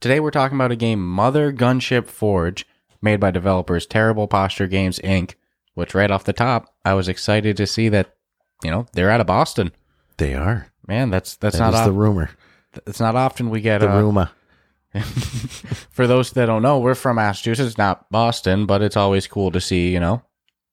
Today we're talking about a game Mother Gunship Forge, made by developers Terrible Posture Games Inc., which right off the top, I was excited to see that, you know, they're out of Boston. They are. Man, that's that's That not is the rumor. it's not often we get The uh, rumor. for those that don't know, we're from Massachusetts, not Boston, but it's always cool to see, you know,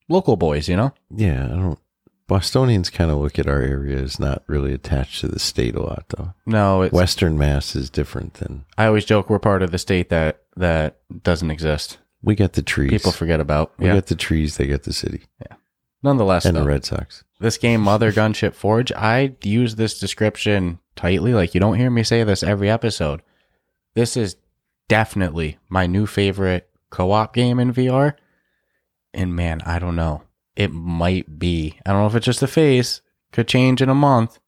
local boys, you know? Yeah, I don't. Bostonians kind of look at our area as not really attached to the state a lot, though. No, it's Western Mass is different than I always joke we're part of the state that that doesn't exist. we get the trees. People forget about. we yeah. get the trees. They get the city Yeah. Nonetheless, and though, the Red Sox. this game Mother Gunship Forge, I use this description tightly. Like you don't hear me say this every episode. This is definitely my new favorite co-op game in VR. And man, I don't know. It might be. I don't know if it's just a phase. Could change in a month.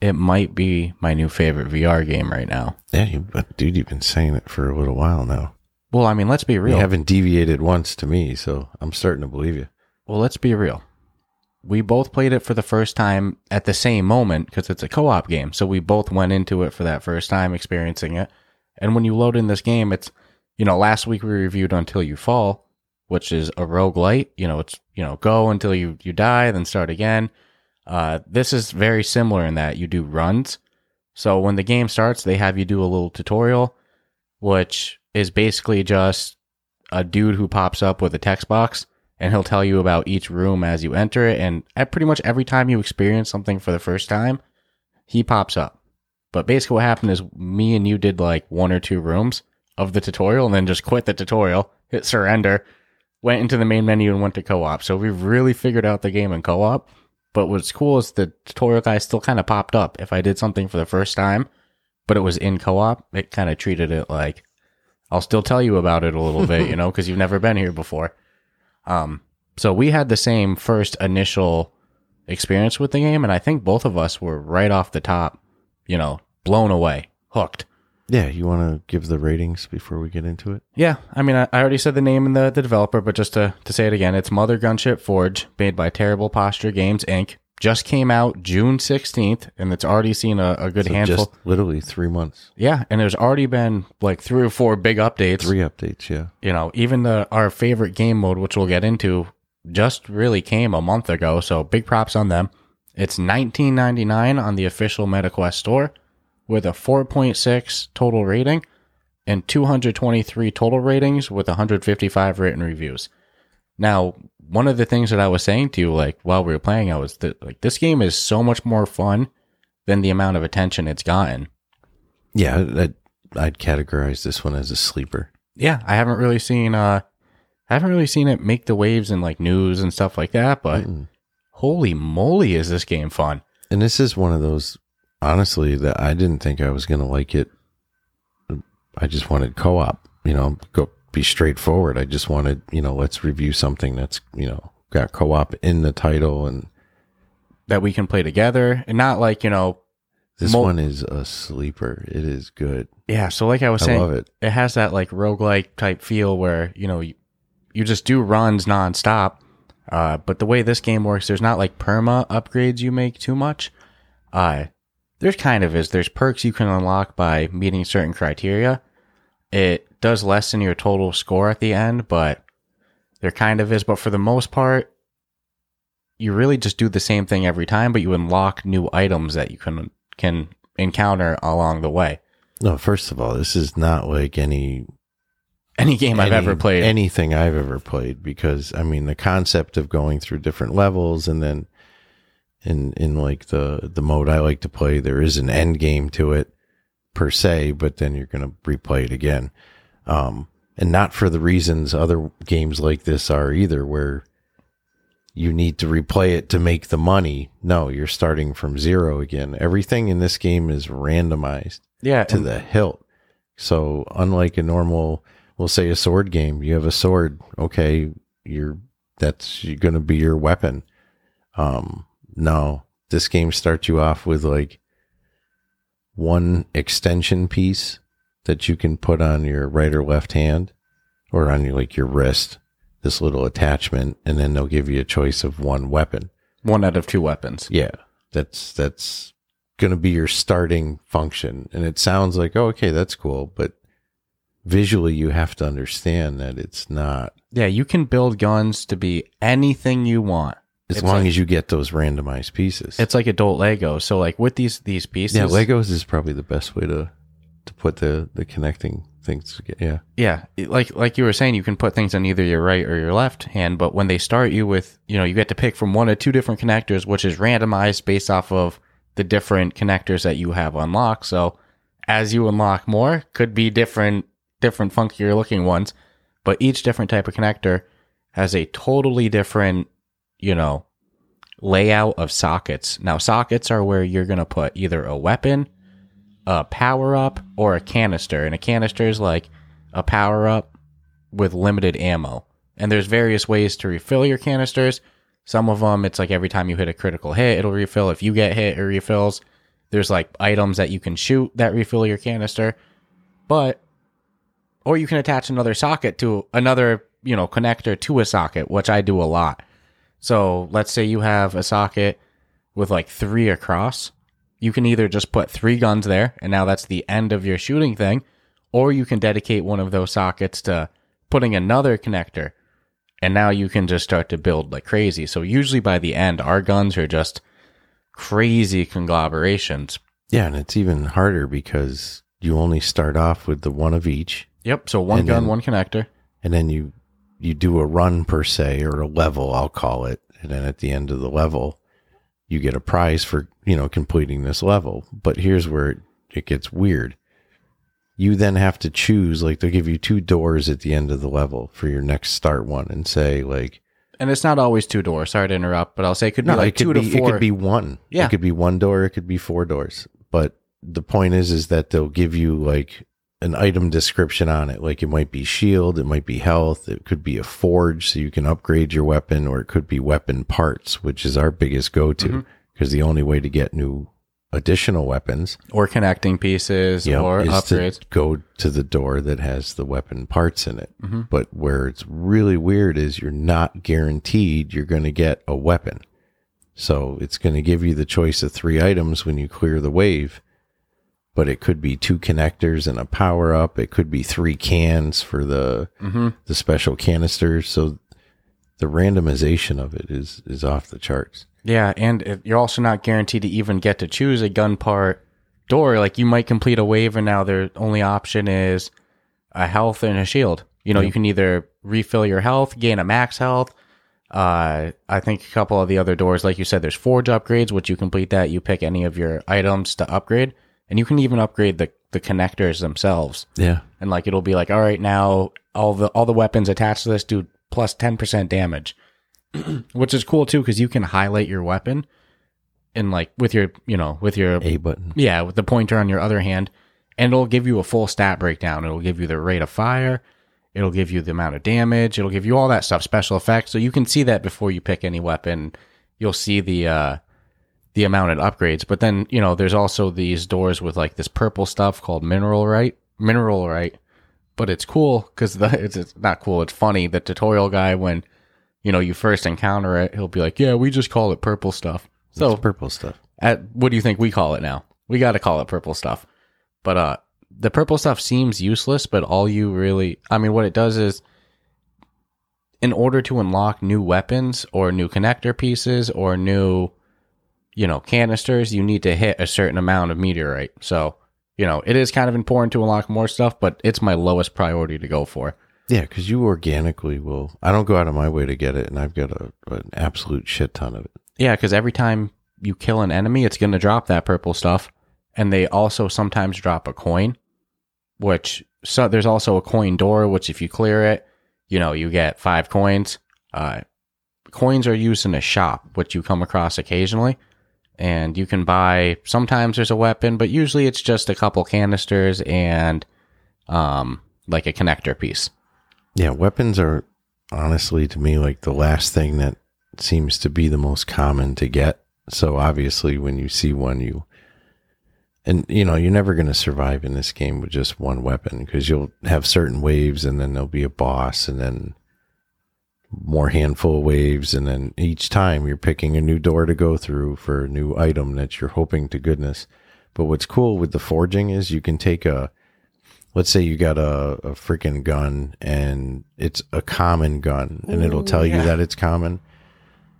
It might be my new favorite VR game right now. Yeah, you, but dude, you've been saying it for a little while now. Well, I mean, let's be real. You haven't deviated once to me, so I'm starting to believe you. Well, let's be real. We both played it for the first time at the same moment because it's a co op game. So we both went into it for that first time experiencing it. And when you load in this game, it's, you know, last week we reviewed Until You Fall, which is a roguelite. You know, it's, you know, go until you, you die, then start again. Uh, this is very similar in that you do runs. So when the game starts, they have you do a little tutorial, which is basically just a dude who pops up with a text box and he'll tell you about each room as you enter it. And at pretty much every time you experience something for the first time, he pops up. But basically, what happened is me and you did like one or two rooms of the tutorial and then just quit the tutorial, hit surrender, went into the main menu and went to co op. So we really figured out the game in co op. But what's cool is the tutorial guy still kind of popped up. If I did something for the first time, but it was in co op, it kind of treated it like I'll still tell you about it a little bit, you know, because you've never been here before. Um, so we had the same first initial experience with the game, and I think both of us were right off the top, you know, blown away, hooked. Yeah, you want to give the ratings before we get into it? Yeah, I mean, I, I already said the name and the, the developer, but just to, to say it again, it's Mother Gunship Forge, made by Terrible Posture Games Inc. Just came out June 16th, and it's already seen a, a good So handful. just literally three months, yeah, and there's already been like three or four big updates. three updates. Yeah, you know, even the our favorite game mode, which we'll get into, just really came a month ago. So big props on them. It's nineteen ninety nine on the official MetaQuest store, with a four point six total rating, and two hundred twenty three total ratings with one hundred fifty five written reviews. Now, one of the things that I was saying to you, like while we were playing, I was that like this game is so much more fun than the amount of attention it's gotten. yeah. I'd, I'd categorize this one as a sleeper. yeah, I haven't really seen uh I haven't really seen it make the waves in like news and stuff like that, but Mm-mm. holy moly is this game fun. And this is one of those, honestly, that I didn't think I was going to like it. I just wanted co op, you know, go be straightforward. I just wanted, you know, let's review something that's, you know, got co op in the title. And That we can play together and not like, you know, this Mul- one is a sleeper. It is good. yeah, so like I was I saying, love it. it has that like roguelike type feel where, you know, you, you just do runs nonstop. Uh, but the way this game works, there's not like perma upgrades you make too much. Uh, there's kind of is. There's perks you can unlock by meeting certain criteria. It does lessen your total score at the end, but there kind of is. But for the most part, you really just do the same thing every time, but you unlock new items that you can can encounter along the way. No, first of all, this is not like any Any game I've ever played. anything I've ever played because I mean the concept of going through different levels and then in in like the the mode I like to play there is an end game to it per se but then you're going to replay it again um and not for the reasons other games like this are either where you need to replay it to make the money no you're starting from zero again everything in this game is randomized yeah, to the hilt. So unlike a normal we'll say a sword game. You have a sword. Okay. You're, that's going to be your weapon. Um, no, this game starts you off with like one extension piece that you can put on your right or left hand or on your, like your wrist, this little attachment, and then they'll give you a choice of one weapon. One out of two weapons. Yeah. That's, that's going to be your starting function. And it sounds like, oh, okay, that's cool. But visually, you have to understand that it's not Yeah, you can build guns to be anything you want. As long like- as you get those randomized pieces. It's like adult Lego. So like with these these pieces, yeah, Legos is probably the best way to to put the the connecting things together. Yeah. Yeah, like like you were saying, you can put things on either your right or your left hand. But when they start you with, you know, you get to pick from one or two different connectors, which is randomized based off of the different connectors that you have unlocked. So as you unlock more, could be different different funkier looking ones, but each different type of connector has a totally different, you know, layout of sockets. Now sockets are where you're gonna put either a weapon, a power up, or a canister. And a canister is like a power up with limited ammo. And there's various ways to refill your canisters. Some of them, it's like every time you hit a critical hit, it'll refill. If you get hit, it refills. There's like items that you can shoot that refill your canister. But, or you can attach another socket to another, you know, connector to a socket, which I do a lot. So let's say you have a socket with like three across. You can either just put three guns there, and now that's the end of your shooting thing, or you can dedicate one of those sockets to putting another connector, and now you can just start to build like crazy. So usually by the end, our guns are just crazy conglomerations. Yeah, and it's even harder because you only start off with the one of each, Yep. So one gun, then- one connector. and then you you do a run per se or a level, I'll call it, and then at the end of the level, you get a prize for you know completing this level. But here's where it, it gets weird. You then have to choose like they'll give you two doors at the end of the level for your next start one, and say like And it's not always two doors. Sorry to interrupt, but I'll say it could be like it could two be to four. it could be one. Yeah. it could be one door. It could be four doors. But the point is, is that they'll give you like an item description on it. Like it might be shield, it might be health, it could be a forge, so you can upgrade your weapon, or it could be weapon parts, which is our biggest go to Mm-hmm. because the only way to get new additional weapons or connecting pieces know, or is upgrades. to go to the door that has the weapon parts in it. Mm-hmm. But where it's really weird is you're not guaranteed you're going to get a weapon. So it's going to give you the choice of three items when you clear the wave. But it could be two connectors and a power up. It could be three cans for the Mm-hmm. the special canisters. So the randomization of it is is off the charts. Yeah, and you're also not guaranteed to even get to choose a gun part door. Like you might complete a wave, and now their only option is a health and a shield. You know, you can either refill your health, gain a max health. Uh, I think a couple of the other doors, like you said, there's forge upgrades, which you complete that, you pick any of your items to upgrade, and you can even upgrade the the connectors themselves. Yeah. And like it'll be like, all right, now all the all the weapons attached to this do plus ten percent damage, which is cool too because you can highlight your weapon, and like with your you know with your A button. yeah with the pointer on your other hand, and it'll give you a full stat breakdown. It'll give you the rate of fire, it'll give you the amount of damage, it'll give you all that stuff, special effects, so you can see that before you pick any weapon. You'll see the uh the amount it upgrades. But then, you know, there's also these doors with like this purple stuff called minerite, mineral right. But it's cool because the it's, it's not cool. It's funny. The tutorial guy, when you know you first encounter it, he'll be like, "Yeah, we just call it purple stuff." So, purple stuff. at, what do you think we call it now? We got to call it purple stuff. But uh, the purple stuff seems useless. But all you really, I mean, what it does is, in order to unlock new weapons or new connector pieces or new, you know, canisters, you need to hit a certain amount of minerite. So, you know, it is kind of important to unlock more stuff, but it's my lowest priority to go for. Yeah, because you organically will. I don't go out of my way to get it, and I've got a, an absolute shit ton of it. Yeah, because every time you kill an enemy, it's going to drop that purple stuff, and they also sometimes drop a coin, which so there's also a coin door, which if you clear it, you know you get five coins. Uh, coins are used in a shop, which you come across occasionally, and you can buy. Sometimes there's a weapon, but usually it's just a couple canisters and um like a connector piece. Yeah, weapons are honestly to me like the last thing that seems to be the most common to get. So obviously when you see one you and you know, you're never going to survive in this game with just one weapon because you'll have certain waves and then there'll be a boss and then more handful of waves and then each time you're picking a new door to go through for a new item that you're hoping to goodness. But what's cool with the forging is you can take a let's say you got a, a freaking gun and it's a common gun and it'll tell you that it's common.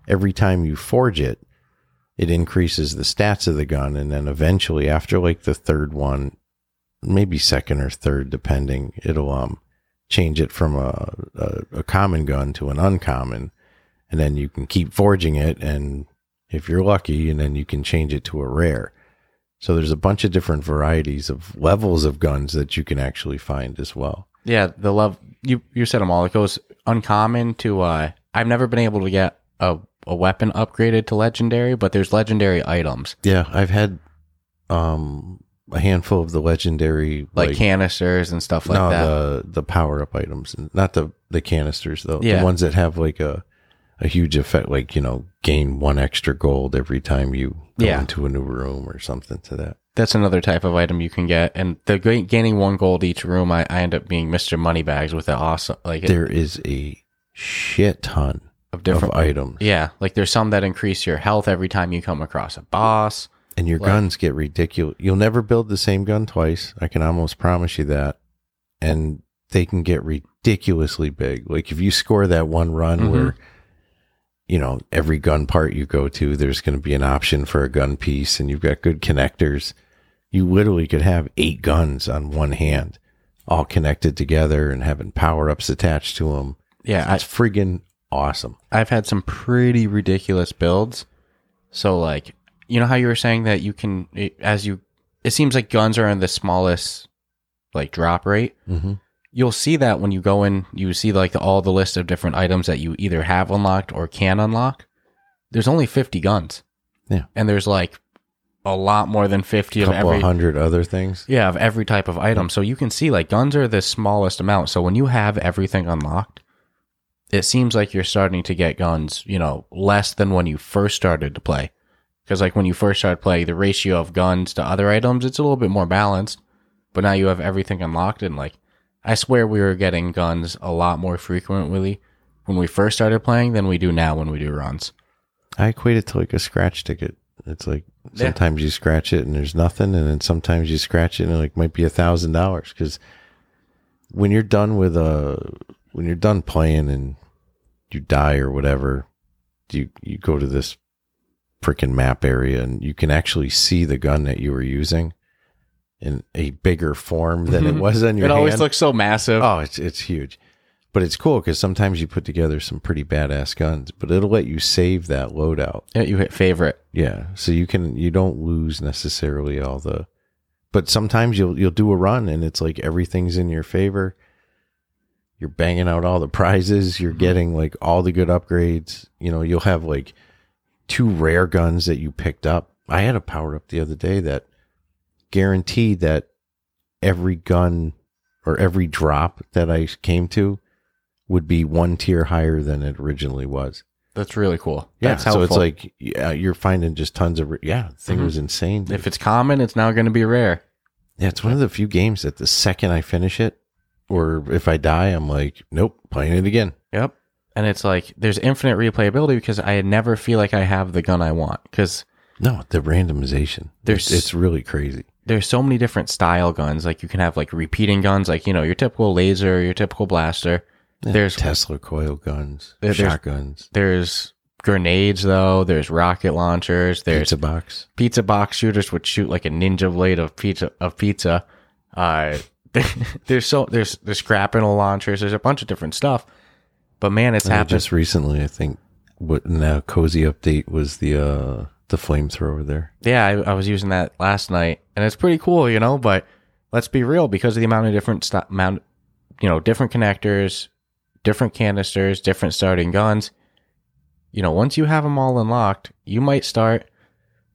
Every time you forge it, it increases the stats of the gun. And then eventually after like the third one, maybe second or third, depending, it'll, um, change it from a, a, a common gun to an uncommon. And then you can keep forging it. And if you're lucky, and then you can change it to a rare. So there's a bunch of different varieties of levels of guns that you can actually find as well. Yeah, the love you you said them all. It goes uncommon to uh I've never been able to get a, a weapon upgraded to legendary, but there's legendary items Yeah, I've had um a handful of the legendary like, canisters and stuff like no, that. the the power up items, not the the canisters though. Yeah. The ones that have like a a huge effect, like you know, gain one extra gold every time you go Yeah. into a new room or something to that. That's another type of item you can get, and the gaining one gold each room, I, I end up being Mister Moneybags with the awesome like it, There is a shit ton of different of items, Yeah, like there's some that increase your health every time you come across a boss. And your Like- guns get ridiculous. You'll never build the same gun twice. I can almost promise you that. And they can get ridiculously big. Like if you score that one run Mhm. where you know, every gun part you go to, there's going to be an option for a gun piece and you've got good connectors. You literally could have eight guns on one hand, all connected together and having power ups attached to them. Yeah, It's friggin' awesome. I've had some pretty ridiculous builds. So like, you know how you were saying that you can it- as you it seems like guns are in the smallest like drop rate. Mm-hmm. You'll see that when you go in, you see like the, all the list of different items that you either have unlocked or can unlock. There's only 50 guns. Yeah. And there's like a lot more than 50 A of couple every hundred other things. Yeah, of every type of item. So you can see like guns are the smallest amount. So when you have everything unlocked, it seems like you're starting to get guns, you know, less than when you first started to play. Because like when you first started playing, the ratio of guns to other items, it's a little bit more balanced. But now you have everything unlocked and like I swear we were getting guns a lot more frequently when we first started playing than we do now when we do runs. I equate it to like a scratch ticket. It's like Yeah. sometimes you scratch it and there's nothing, and then sometimes you scratch it and it like might be a thousand dollars. Because when you're done with uh when you're done playing and you die or whatever, you you go to this freaking map area and you can actually see the gun that you were using in a bigger form than it Mhm. was on your it always hand. looks so massive. Oh, it's it's huge. But it's cool because sometimes you put together some pretty badass guns, but it'll let you save that loadout. Yeah, you hit favorite. Yeah. So you can you don't lose necessarily all the but sometimes you'll you'll do a run and it's like everything's in your favor. You're banging out all the prizes, you're getting like all the good upgrades. You know, you'll have like two rare guns that you picked up. I had a power up the other day that guaranteed that every gun or every drop that I came to would be one tier higher than it originally was. That's really cool. Yeah, so it's like yeah, you're finding just tons of yeah. The thing Mhm. was insane. dude. if it's common, it's now going to be rare. yeah, it's one of the few games that the second I finish it, or if I die, I'm like, nope, playing it again. Yep. And it's like there's infinite replayability because I never feel like I have the gun I want because No, the randomization. There's- it's, really crazy. there's so many different style guns. Like you can have like repeating guns, like you know your typical laser, your typical blaster. Yeah, There's Tesla coil guns, There- there's- shotguns, there's grenades though. There's rocket launchers. There's pizza box. pizza box shooters would shoot like a ninja blade of pizza of pizza. Uh, there's so there's there's scrapingle launchers. There's a bunch of different stuff. But man, it's happened. just recently, I think what now cozy update was the uh the flamethrower there. yeah, I, I was using that last night, and it's pretty cool, you know. But let's be real, because of the amount of different st- amount, you know, different connectors, different canisters, different starting guns. You know, once you have them all unlocked, you might start.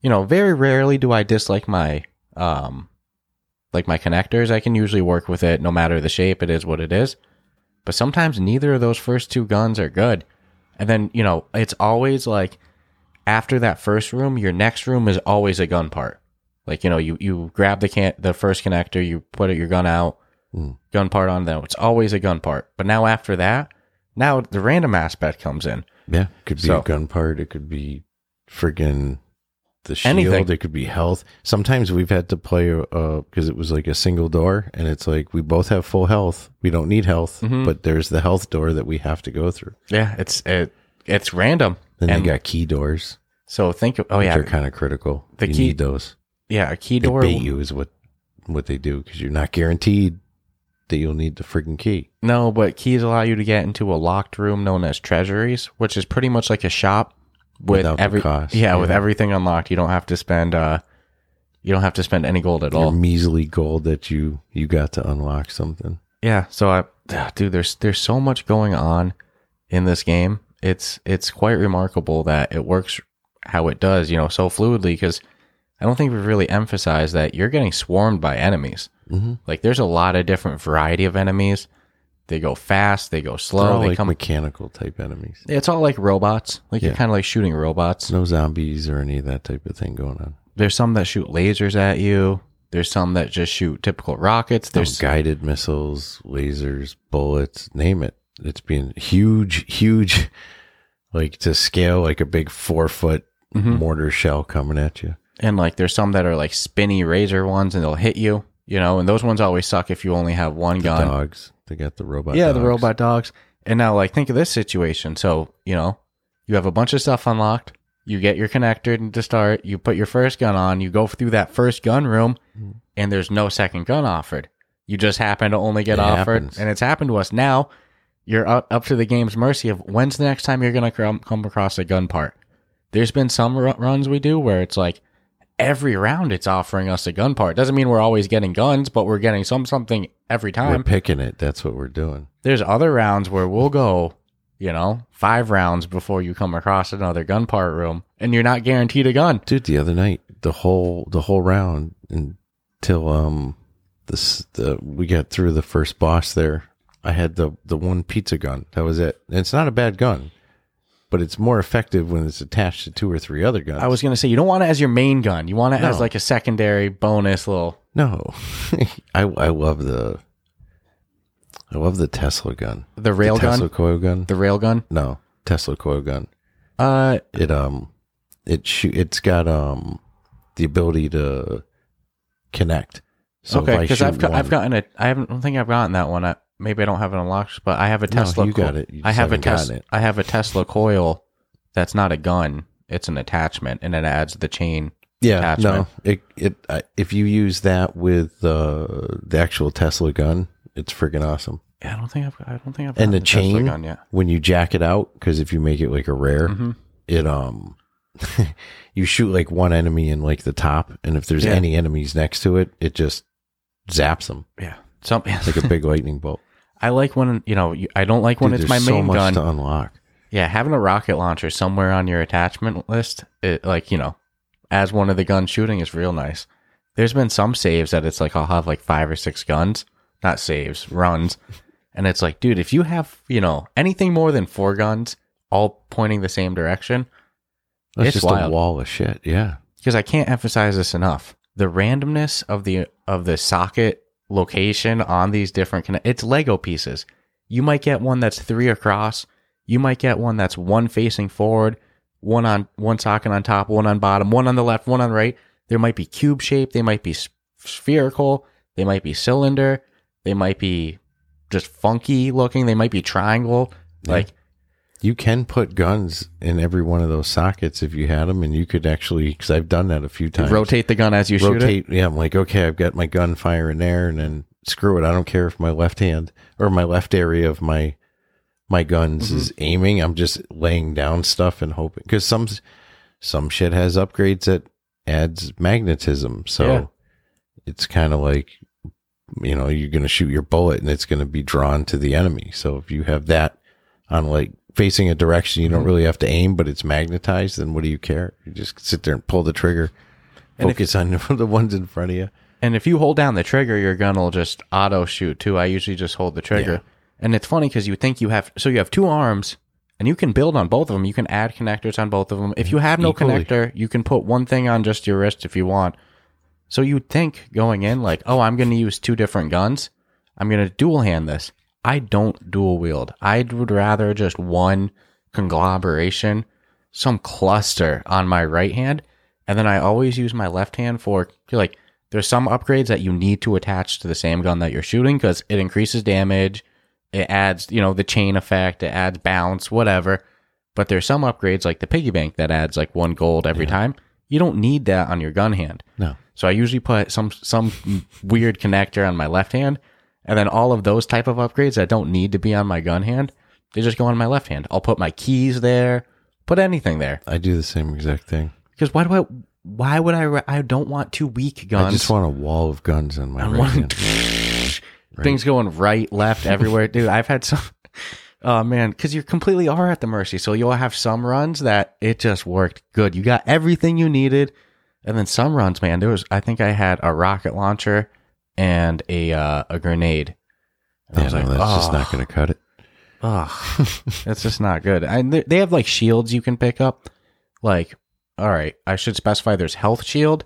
You know, very rarely do I dislike my um Like my connectors, I can usually work with it no matter the shape, it is what it is. But sometimes neither of those first two guns are good. And then, you know, it's always like after that first room, your next room is always a gun part. Like, you know, you, you grab the can the first connector, you put your gun out, Mm. gun part on them. It's always a gun part. But now after that, now the random aspect comes in. Yeah, could be So- a gun part. It could be friggin' the shield. Anything. It could be health. Sometimes we've had to play uh because it was like a single door, and it's like we both have full health. We don't need health, Mhm. but there's the health door that we have to go through. Yeah, it's it, it's random. Then And they got key doors, so think of oh yeah, are kind of critical. The you key- need those. yeah, a key They door. bait you is what what they do because you're not guaranteed that you'll need the freaking key. No, but keys allow you to get into a locked room known as treasuries, which is pretty much like a shop with Without every cost, yeah, with everything unlocked. You don't have to spend uh you don't have to spend any gold at Your all. measly gold that you you got to unlock something. Yeah, so I dude, there's there's so much going on in this game. It's it's quite remarkable that it works how it does, you know, so fluidly because I don't think we've really emphasized that you're getting swarmed by enemies. Mm-hmm. Like there's a lot of different variety of enemies. They go fast, they go slow, all they like come mechanical type enemies. It's all like robots. Like you're kind of like shooting robots. No zombies or any of that type of thing going on. There's some that shoot lasers at you. There's some that just shoot typical rockets. There's There's guided missiles, lasers, bullets, name it. It's being huge, huge, like to scale, like a big four foot Mhm. mortar shell coming at you. and like there's some that are like spinny razor ones and they'll hit you, you know, and those ones always suck if you only have one The gun. dogs, they got the robot. yeah, the robot dogs. And now like think of this situation. So, you know, you have a bunch of stuff unlocked. You get your connector to start. You put your first gun on. You go through that first gun room, Mm-hmm. and there's no second gun offered. You just happen to only get It offered, happens. and it's happened to us. Now you're up, up to the game's mercy of when's the next time you're gonna come, come across a gun part. There's been some ru- runs we do where it's like every round it's offering us a gun part. Doesn't mean we're always getting guns, but we're getting some something every time. We're picking it. That's what we're doing. There's other rounds where we'll go, you know, five rounds before you come across another gun part room, and you're not guaranteed a gun. Dude, the other night, the whole the whole round until um this the we got through the first boss there. I had the the one pizza gun. That was it. And it's not a bad gun, but it's more effective when it's attached to two or three other guns. I was gonna say you don't want it as your main gun. You want it as like a secondary bonus little. no. I I love the I love the Tesla gun. The rail the Tesla gun. coil gun. The rail gun. no, Tesla coil gun. Uh, It um it shoot it's got um the ability to connect. So okay, if I because I've got, I've gotten it. I haven't. I don't think I've gotten that one. I, maybe I don't have it unlocked, but I have a No, Tesla. you got it. You I just have a haven't gotten Tesla. it. I have a Tesla coil. That's not a gun. It's an attachment, and it adds the chain. yeah attachment. no it it I, if you use that with uh, the actual Tesla gun, it's freaking awesome. Yeah, I don't think I've. I don't think I've. And the Tesla chain gun yet. when you jack it out, because if you make it like a rare, Mhm. it um you shoot like one enemy in like the top, and if there's Yeah. any enemies next to it, it just zaps them Yeah, some like a big lightning bolt. I like when you know. I don't like when Dude, it's my there's so main much gun. to unlock. Yeah, having a rocket launcher somewhere on your attachment list, it, like you know, as one of the guns shooting is real nice. There's been some saves that it's like I'll have like five or six guns, not saves, runs, and it's like, dude, if you have you know anything more than four guns, all pointing the same direction, That's It's just wild. a wall of shit. Yeah. because I can't emphasize this enough. The randomness of the of the socket location on these different conne- it's Lego pieces. You might get one that's three across. You might get one that's one facing forward, one on one socket on top, one on bottom, one on the left, one on right. There might be cube shape. They might be spherical. They might be cylinder. They might be just funky looking. They might be triangle. Yeah. Like You can put guns in every one of those sockets if you had them, and you could actually, because I've done that a few times. rotate the gun as you shoot it. rotate. Yeah, I'm like, okay, I've got my gun firing there, and then screw it. I don't care if my left hand or my left area of my my guns Mm-hmm. is aiming. I'm just laying down stuff and hoping because some some shit has upgrades that adds magnetism. So Yeah. it's kind of like you know you're going to shoot your bullet and it's going to be drawn to the enemy. So if you have that on like facing a direction you don't Mhm. really have to aim, but it's magnetized, then what do you care? You just sit there and pull the trigger. And if- Focus on the ones in front of you. And if you hold down the trigger, your gun will just auto shoot too. I usually just hold the trigger. Yeah. And it's funny because you think you have, so you have two arms and you can build on both of them. You can add connectors on both of them. If you have no Equally. connector, you can put one thing on just your wrist if you want. So you'd think going in, like, oh, I'm going to use two different guns. I'm going to dual hand this. I don't dual wield. I would rather just one conglomeration, some cluster on my right hand. And then I always use my left hand for, like, there's some upgrades that you need to attach to the same gun that you're shooting because it increases damage. It adds, you know, the chain effect, it adds bounce, whatever. But there's some upgrades like the piggy bank that adds like one gold every time. You don't need that on your gun hand. No. So I usually put some some weird connector on my left hand, and then all of those type of upgrades that don't need to be on my gun hand, they just go on my left hand. I'll put my keys there, put anything there. I do the same exact thing. Because why do I? Why would I? ra- I don't want two weak guns. I just want a wall of guns in my I right want hand. things going right, left, everywhere, dude. I've had some. Oh man, because you completely are at the mercy. So you'll have some runs that it just worked good. You got everything you needed, and then some runs, man. There was, I think I had a rocket launcher and a uh, a grenade. And I Yeah, was no, like, that's just "Oh, not going to cut it. Ugh, that's just not good. And they- have like shields you can pick up. Like, all right, I should specify there's health shield,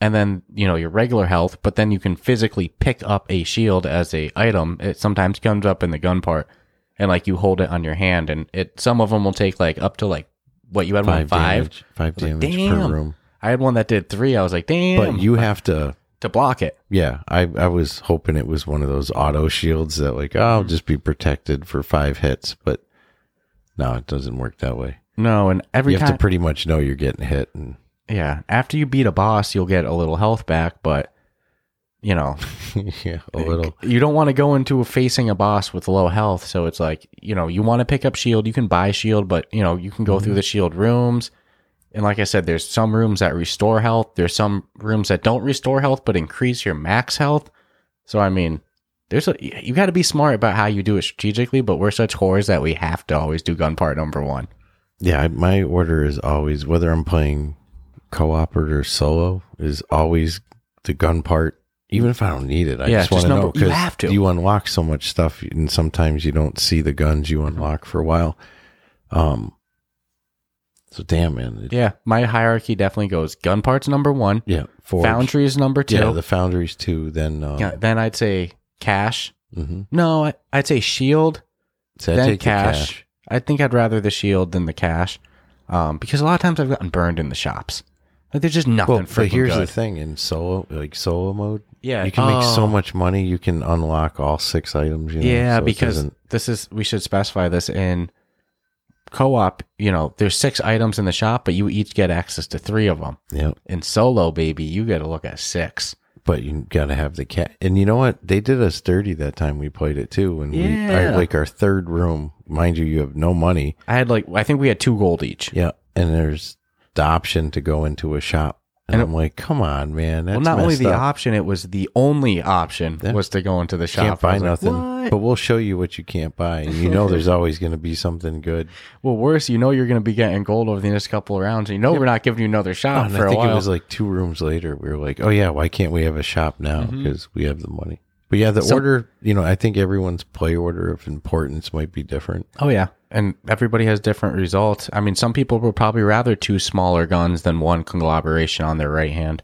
and then you know your regular health, but then you can physically pick up a shield as a item. It sometimes comes up in the gun part, and like you hold it on your hand, and it some of them will take like up to like what you had one Five, five. damage, five I was like, damage per room. I had one that did three. I was like, damn, But you have to to block it. Yeah, I I was hoping it was one of those auto shields that like oh, I'll Mm. just be protected for five hits, but no, it doesn't work that way. No, and every you have time to pretty much know you're getting hit, and Yeah, after you beat a boss, you'll get a little health back, but you know, yeah, a little. you don't want to go into facing a boss with low health. So it's like, you know, you want to pick up shield, you can buy shield, but you know, you can go through the shield rooms. And like I said, there's some rooms that restore health. There's some rooms that don't restore health, but increase your max health. So I mean, there's a you got to be smart about how you do it strategically. But we're such whores that we have to always do gun part number one. Yeah, I, my order is always whether I'm playing co-op or solo is always the gun part. Even if I don't need it, I Yeah, just want to know number- you have to. you unlock so much stuff, and sometimes you don't see the guns you unlock for a while. Um. So damn man, it- Yeah, my hierarchy definitely goes gun parts number one, yeah. Forge. foundry is number two. Yeah, the foundries too. Then, uh, Yeah, then I'd say cash. hmm No, I, I'd say shield. so I then take the cash. I think I'd rather the shield than the cash, um, because a lot of times I've gotten burned in the shops. Like there's just nothing. Well, freaking but here's the thing: in solo, like solo mode, Yeah, you can make so oh. much money. You can unlock all six items. You know, Yeah, so it because doesn't- this is we should specify this in co-op. You know, there's six items in the shop, but you each get access to three of them. yeah, In solo, baby, you got to look at six. but you got to have the cat. And you know what? They did us dirty that time we played it too. And we, Yeah. like our third room, mind you, you have no money. I had like I think we had two gold each. Yeah, and there's the option to go into a shop. And, And I'm like, come on, man. That's well, not only the up. option, it was the only option Yeah. was to go into the shop. can't buy was like, nothing, but we'll show you what you can't buy, and you know there's always going to be something good. Well, worse, you know you're going to be getting gold over the next couple of rounds. And you know we're not giving you another Oh, shot and for I a think while. it was like two rooms later. We were like, oh yeah, why can't we have a shop now? Mm-hmm. Because we have the money. But yeah, the So- order, you know, I think everyone's play order of importance might be different. oh yeah, and everybody has different results. I mean, some people would probably rather two smaller guns than one conglomeration on their right hand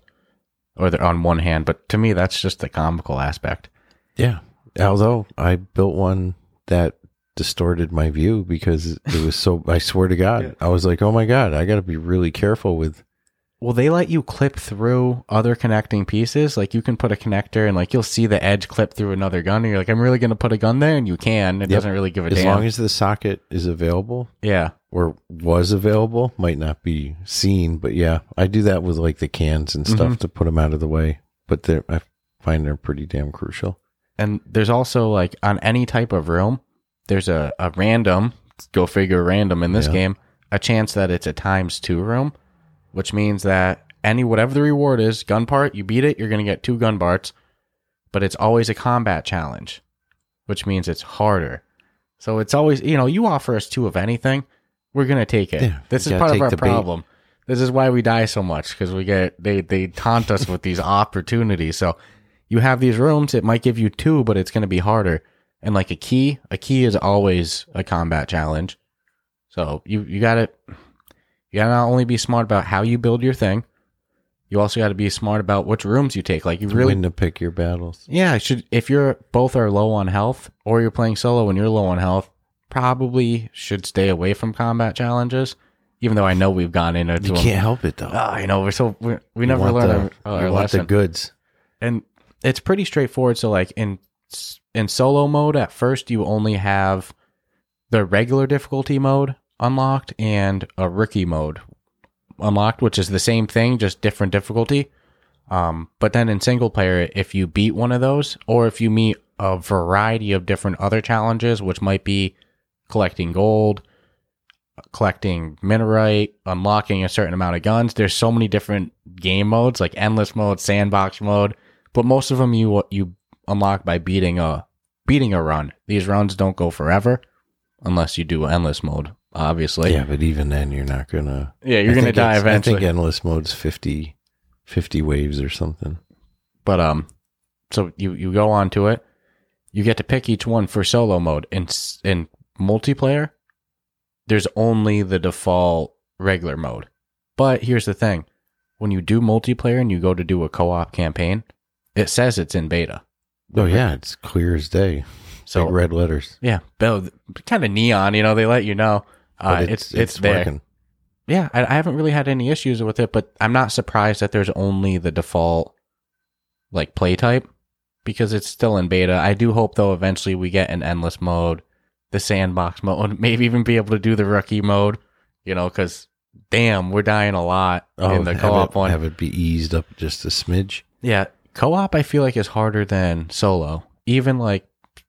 or their, on one hand. But to me, that's just the comical aspect. Yeah. Although I built one that distorted my view because it was so, I swear to God, I was like, oh my God, I got to be really careful with, Well, they let you clip through other connecting pieces. Like you can put a connector and like you'll see the edge clip through another gun. And you're like, I'm really going to put a gun there, and you can. It Yep. doesn't really give a as damn. As long as the socket is available yeah. or was available, might not be seen. But yeah, I do that with like the cans and stuff Mhm. to put them out of the way. But they're, I find they're pretty damn crucial. And there's also like on any type of room, there's a, a random, go figure random in this Yeah. game, a chance that it's a times two room, which means that any, whatever the reward is, gun part, you beat it, you're going to get two gun parts, but it's always a combat challenge, which means it's harder. So it's always, you know, you offer us two of anything, we're going to take it. Yeah, this is part of our the bait. problem. this is why we die so much because we get they they taunt us with these opportunities. So you have these rooms. It might give you two, but it's going to be harder. And like a key, a key is always a combat challenge. So you you got to you got to not only be smart about how you build your thing, you also got to be smart about which rooms you take. Like you really when to pick your battles. yeah, should if you're both are low on health or you're playing solo and you're low on health, probably should stay away from combat challenges. Even though I know we've gone into You can't help it though. Ah, I know we're so we we You never learn the, our, you our want lesson, the goods. and it's pretty straightforward. So like in in solo mode, at first you only have the regular difficulty mode unlocked and a rookie mode unlocked, which is the same thing, just different difficulty. Um, but then in single player, if you beat one of those, or if you meet a variety of different other challenges, which might be collecting gold, collecting minerite, unlocking a certain amount of guns, there's so many different game modes, like endless mode, sandbox mode. But most of them you you unlock by beating a beating a run. These runs don't go forever, unless you do endless mode, obviously. yeah, but even then, you're not gonna. Yeah, you're I gonna die eventually. I think endless mode's 50, 50 waves or something. But um, so you you go on to it. You get to pick each one for solo mode. In in multiplayer, there's only the default regular mode. But here's the thing: when you do multiplayer and you go to do a co-op campaign, it says it's in beta. Oh yeah, it's clear as day. So red letters. yeah, kind of neon. You know, they let you know. Uh, it's it's, there. working. Yeah, I, I haven't really had any issues with it, but I'm not surprised that there's only the default like play type because it's still in beta. I do hope though eventually we get an endless mode, the sandbox mode, maybe even be able to do the rookie mode. You know, because damn, we're dying a lot in the co-op it, one. Have it be eased up just a smidge. Yeah, co-op I feel like is harder than solo. Even like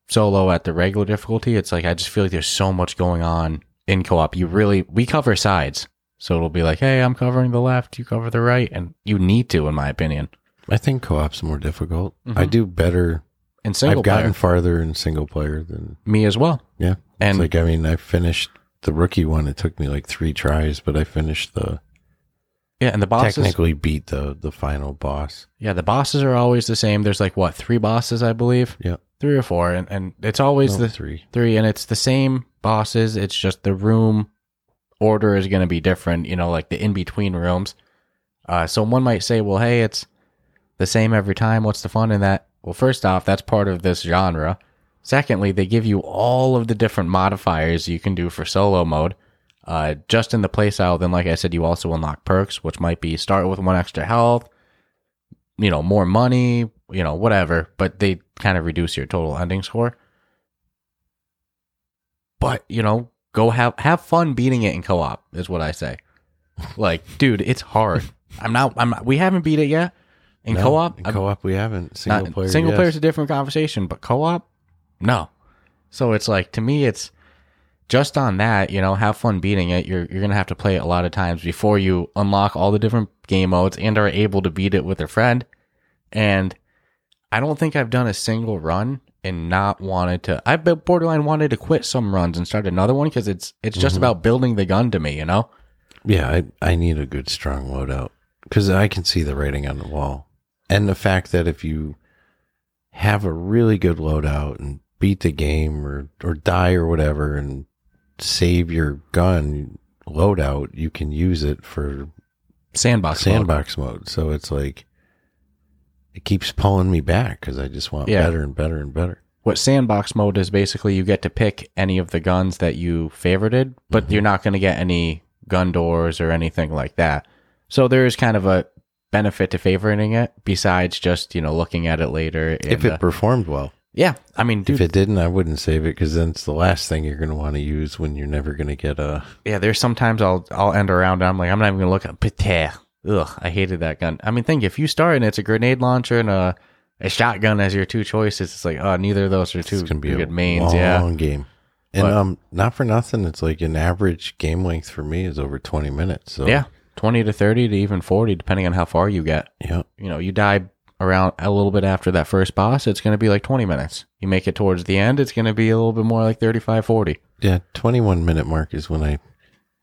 solo at the regular difficulty, it's like I just feel like there's so much going on in co-op. You really we cover sides. So it'll be like, "Hey, I'm covering the left, you cover the right," and you need to in my opinion. I think co-op's more difficult. Mhm. I do better. In single I've gotten farther in single player than me as well. yeah. And like I mean, I finished the rookie one. It took me like three tries, but I finished the yeah, and the bosses technically beat the the final boss. Yeah, the bosses are always the same. There's like what, 3 bosses I believe? Yeah. 3 or 4 and and it's always No, the three. three and it's the same bosses. It's just the room order is going to be different you know like the in between rooms. Uh, so one might say well hey it's the same every time. What's the fun in that? Well first off that's part of this genre. Secondly they give you all of the different modifiers you can do for solo mode. Uh, just in the playstyle then like i said you also unlock perks which might be start with one extra health you know more money you know whatever. But they kind of reduce your total ending score. But you know go have have fun beating it in co-op is what i say. Like dude it's hard. I'm not i'm not, we haven't beat it yet in No, co-op. in co-op, we haven't. Single not- player. single yes. player is a different conversation but co-op no. So it's like to me it's just on that you know have fun beating it. You're you're gonna have to play it a lot of times before you unlock all the different game modes and are able to beat it with a friend. And i don't think i've done a single run and not wanted to i've been borderline wanted to quit some runs and start another one because it's it's just Mhm. about building the gun to me you know Yeah, I I need a good strong loadout because I can see the writing on the wall, and the fact that if you have a really good loadout and beat the game or or die or whatever and save your gun loadout, you can use it for sandbox mode. sandbox mode. So it's like it keeps pulling me back because I just want Yeah. better and better and better. what sandbox mode is basically you get to pick any of the guns that you favorited, but Mhm. you're not going to get any gun doors or anything like that. So there is kind of a benefit to favoriting it besides just, you know, looking at it later. if it uh, performed well. yeah, I mean, dude, if it didn't, I wouldn't save it because then it's the last thing you're going to want to use when you're never going to get a. yeah, there's sometimes I'll, I'll end around and I'm like, I'm not even going to look at. Ugh, I hated that gun. I mean, think if you start and it's a grenade launcher and a, a shotgun as your two choices, it's like, oh, neither of those are two It's going to be a good mains. long Yeah. game. And But- um, not for nothing, it's like an average game length for me is over 20 minutes. So Yeah. 20 to 30 to even 40, depending on how far you get. yeah, you know, you die around a little bit after that first boss, it's going to be like 20 minutes. You make it towards the end, it's going to be a little bit more like 35, 40. yeah. 21 minute mark is when I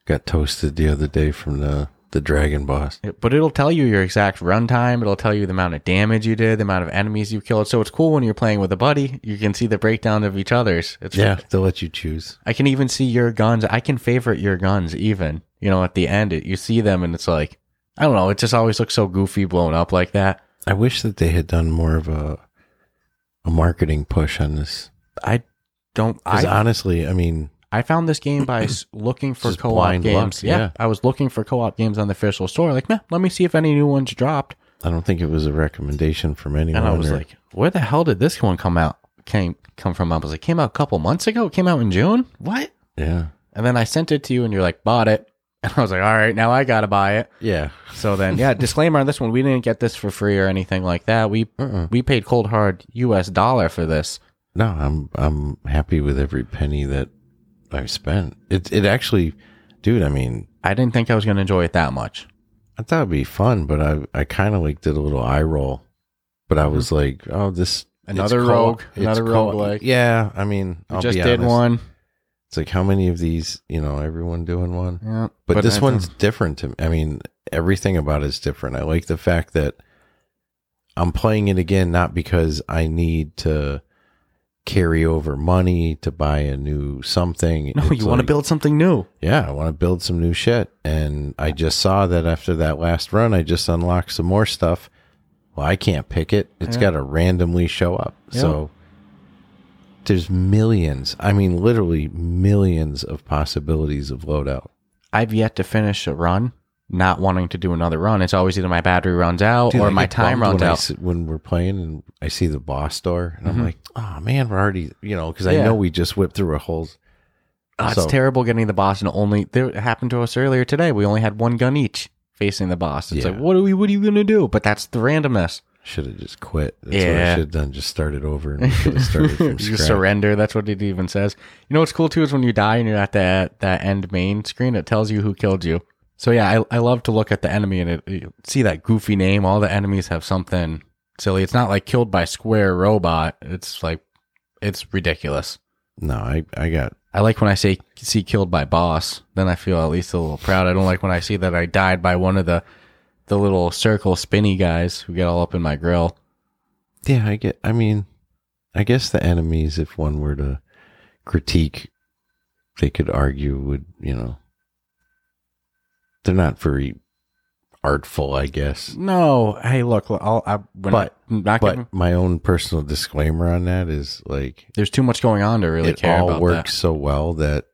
got toasted the other day from the the dragon boss. But it'll tell you your exact runtime. It'll tell you the amount of damage you did, the amount of enemies you killed. So it's cool when you're playing with a buddy. You can see the breakdown of each other's. It's Yeah, they'll let you choose. I can even see your guns. I can favorite your guns even. You know, at the end, it, you see them and it's like, I don't know. It just always looks so goofy blown up like that. I wish that they had done more of a a marketing push on this. I don't. Because I, honestly, I mean, I found this game by looking for Just co-op blind luck, games. yeah. yeah. I was looking for co-op games on the official store. Like, let me see if any new ones dropped. I don't think it was a recommendation from anyone. And I was or- like, where the hell did this one come out? Came come from? I was like, came out a couple months ago. It came out in June. What? yeah, And then I sent it to you, and you're like, bought it. And I was like, all right, now I gotta buy it. yeah, So then, yeah, disclaimer on this one: we didn't get this for free or anything like that. We Uh-uh. we paid cold hard U.S. dollar for this. no, I'm I'm happy with every penny that I spent. It it actually, dude. I mean, I didn't think I was gonna enjoy it that much. I thought it'd be fun, but I I kind of like did a little eye roll. But I was like, oh, this Mm-hmm. Another rogue, another co- roguelike. Yeah, I mean, I'll just be did honest. one. It's like how many of these, you know, everyone doing one. Yeah, But, this I- one's different to me. I mean, everything about it's different. I like the fact that I'm playing it again, not because I need to carry over money to buy a new something. no. It's You want to build something new. Yeah, I want to build some new shit. And I just saw that after that last run, I just unlocked some more stuff. Well, I can't pick it. It's Yeah. got to randomly show up. Yeah. So there's millions. I mean, literally millions of possibilities of loadout. I've yet to finish a run. Not wanting to do another run. It's always either my battery runs out Dude, or I my time runs when out. s- when we're playing and I see the boss door, and Mhm. I'm like, oh man, we're already, you know, because I know we just whipped through a whole. Oh, it's terrible getting the boss and only there it happened to us earlier today. We only had one gun each facing the boss. It's Yeah. like what are we what are you gonna do? But that's the randomness. Should have just quit. That's what I Yeah. should have done. Just started over and started from you scratch. surrender. That's what it even says. You know what's cool too is when you die and you're at that that end main screen, it tells you who killed you. So yeah, I, I love to look at the enemy and it, see that goofy name. All the enemies have something silly. It's not like killed by square robot. It's like it's ridiculous. No, I I got I like when I say see killed by boss. Then I feel at least a little proud. I don't like when I see that I died by one of the the little circle spinny guys who get all up in my grill. Yeah, I get. I mean, I guess the enemies, if one were to critique, they could argue would you know they're not very artful, I guess. No, hey, look, I'll, I, when But- I, not giving, But my own personal disclaimer on that is like there's too much going on to really care. it care all about works that. so well that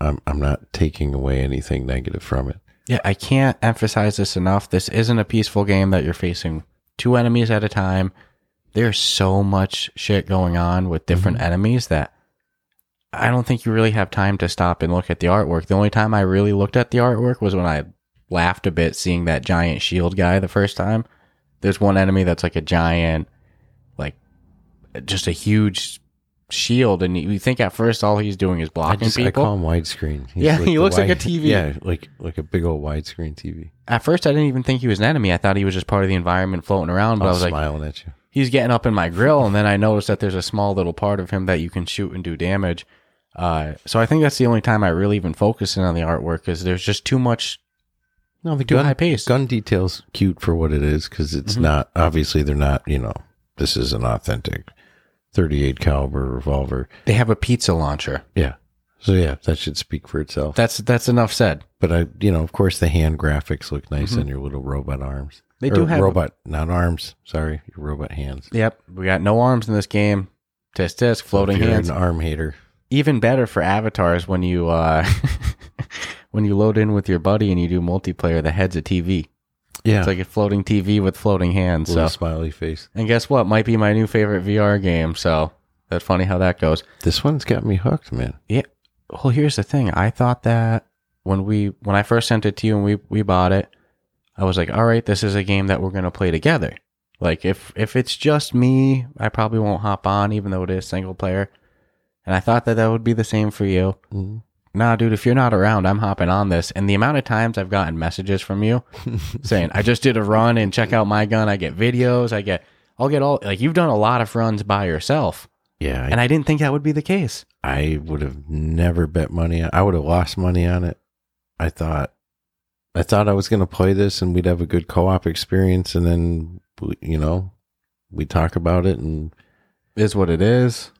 I'm I'm not taking away anything negative from it. Yeah, I can't emphasize this enough. This isn't a peaceful game that you're facing two enemies at a time. There's so much shit going on with different Mm-hmm. enemies that I don't think you really have time to stop and look at the artwork. The only time I really looked at the artwork was when I laughed a bit seeing that giant shield guy the first time. There's one enemy that's like a giant, like just a huge shield, and you think at first all he's doing is I blocking just I call him widescreen. He's Yeah, he the looks like a TV. Yeah, like like a big old widescreen TV. At first, I didn't even think he was an enemy. I thought he was just part of the environment floating around. But I was like, smiling at you. he's getting up in my grill, and then I noticed that there's a small little part of him that you can shoot and do damage. Uh, so I think that's the only time I really even focus in on the artwork because there's just too much. No, the gun, high paced. gun details cute for what it is because it's Mhm. not obviously they're not you know this is an authentic 38 caliber revolver. They have a pizza launcher. Yeah, so yeah, that should speak for itself. That's that's enough said. but I, you know, of course, the hand graphics look nice on your little robot arms. Mm-hmm. They Or do have- robot, not arms. Sorry, your robot hands. Yep, we got no arms in this game. Test test floating hands. an arm hater. Even better for avatars when you uh, when you load in with your buddy and you do multiplayer. The head's a TV. Yeah, It's like a floating TV with floating hands. little So smiley face. And guess what? Might be my new favorite VR game. So that's funny how that goes. This one's got me hooked, man. Yeah. Well, here's the thing. I thought that when we when I first sent it to you and we we bought it, I was like, all right, this is a game that we're gonna play together. Like if if it's just me, I probably won't hop on, even though it is single player. And I thought that that would be the same for you. Mhm. Nah, dude, if you're not around, I'm hopping on this. And the amount of times I've gotten messages from you saying, I just did a run and check out my gun. I get videos. I get, I'll get all, like, you've done a lot of runs by yourself. Yeah, I, And I didn't think that would be the case. I would have never bet money on. I would have lost money on it. I thought I thought I was going to play this and we'd have a good co-op experience, and then you know we talk about it, and Is what it is.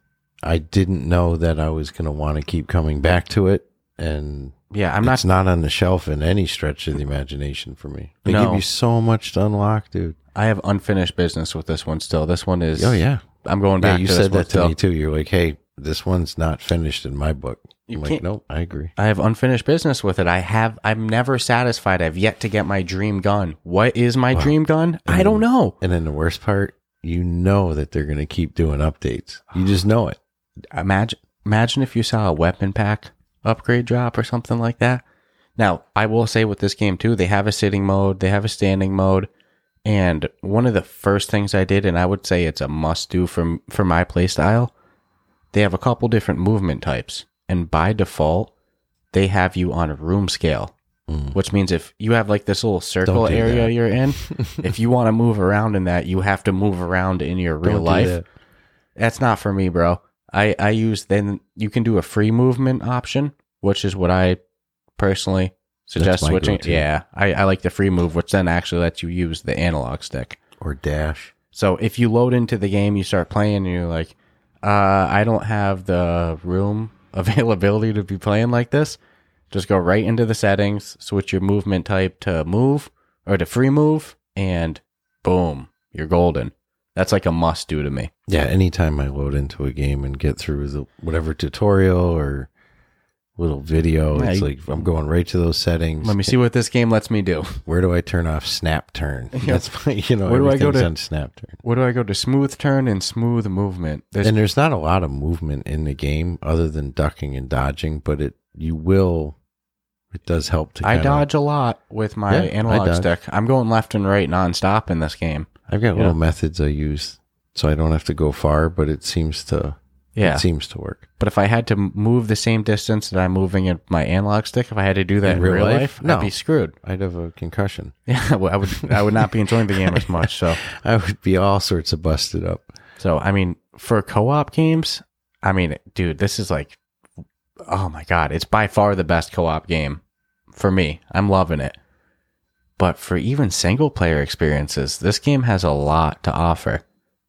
I didn't know that I was going to want to keep coming back to it, and Yeah, I'm not it's not on the shelf in any stretch of the imagination for me. They No. give you so much to unlock, dude. I have unfinished business with this one still. This one is Oh yeah, I'm going yeah. back You to this said that to still. me too. You're like, hey, this one's not finished in my book. You I'm like, nope, I agree. I have unfinished business with it. I have I'm never satisfied. I've yet to get my dream gun. What is my dream gun? I don't know. And then the worst part, you know that they're going to keep doing updates. You just know it. Imagine imagine if you saw a weapon pack upgrade drop or something like that. Now, I will say with this game too, they have a sitting mode, they have a standing mode, and one of the first things I did, and I would say it's a must do for for my playstyle, they have a couple different movement types, and by default, they have you on a room scale, mm. which means if you have like this little circle area that. you're in, if you want to move around in that, you have to move around in your real life. that. That's not for me, bro. I I use then you can do a free movement option, which is what I personally suggest switching. go-to. Yeah, I, I like the free move, which then actually lets you use the analog stick. Or dash. So if you load into the game, you start playing, and you're like, uh, I don't have the room availability to be playing like this. Just go right into the settings, switch your movement type to move or to free move, and boom, you're golden. That's like a must do to me. Yeah, anytime I load into a game and get through the whatever tutorial or little video, Yeah, it's you- like I'm going right to those settings. Let me see what this game lets me do. Where do I turn off snap turn? That's my, you know, Where do I go everything's to- on snap turn. Where do I go to smooth turn and smooth movement? There's, And there's not a lot of movement in the game other than ducking and dodging, but it you will it does help to I dodge a lot with my Yeah, analog stick. I'm going left and right nonstop in this game. I've got Yeah. little methods I use so I don't have to go far, but it seems to Yeah. it seems to work. But if I had to move the same distance that I'm moving in my analog stick, if I had to do that in, In real, real life, life? I'd No. be screwed. I'd have a concussion. Yeah, well, I would. I would not be enjoying the game as much. So, I would be all sorts of busted up. so I mean, for co-op games, I mean, dude, this is like, oh my god, it's by far the best co-op game for me. I'm loving it. But for even single player experiences, this game has a lot to offer.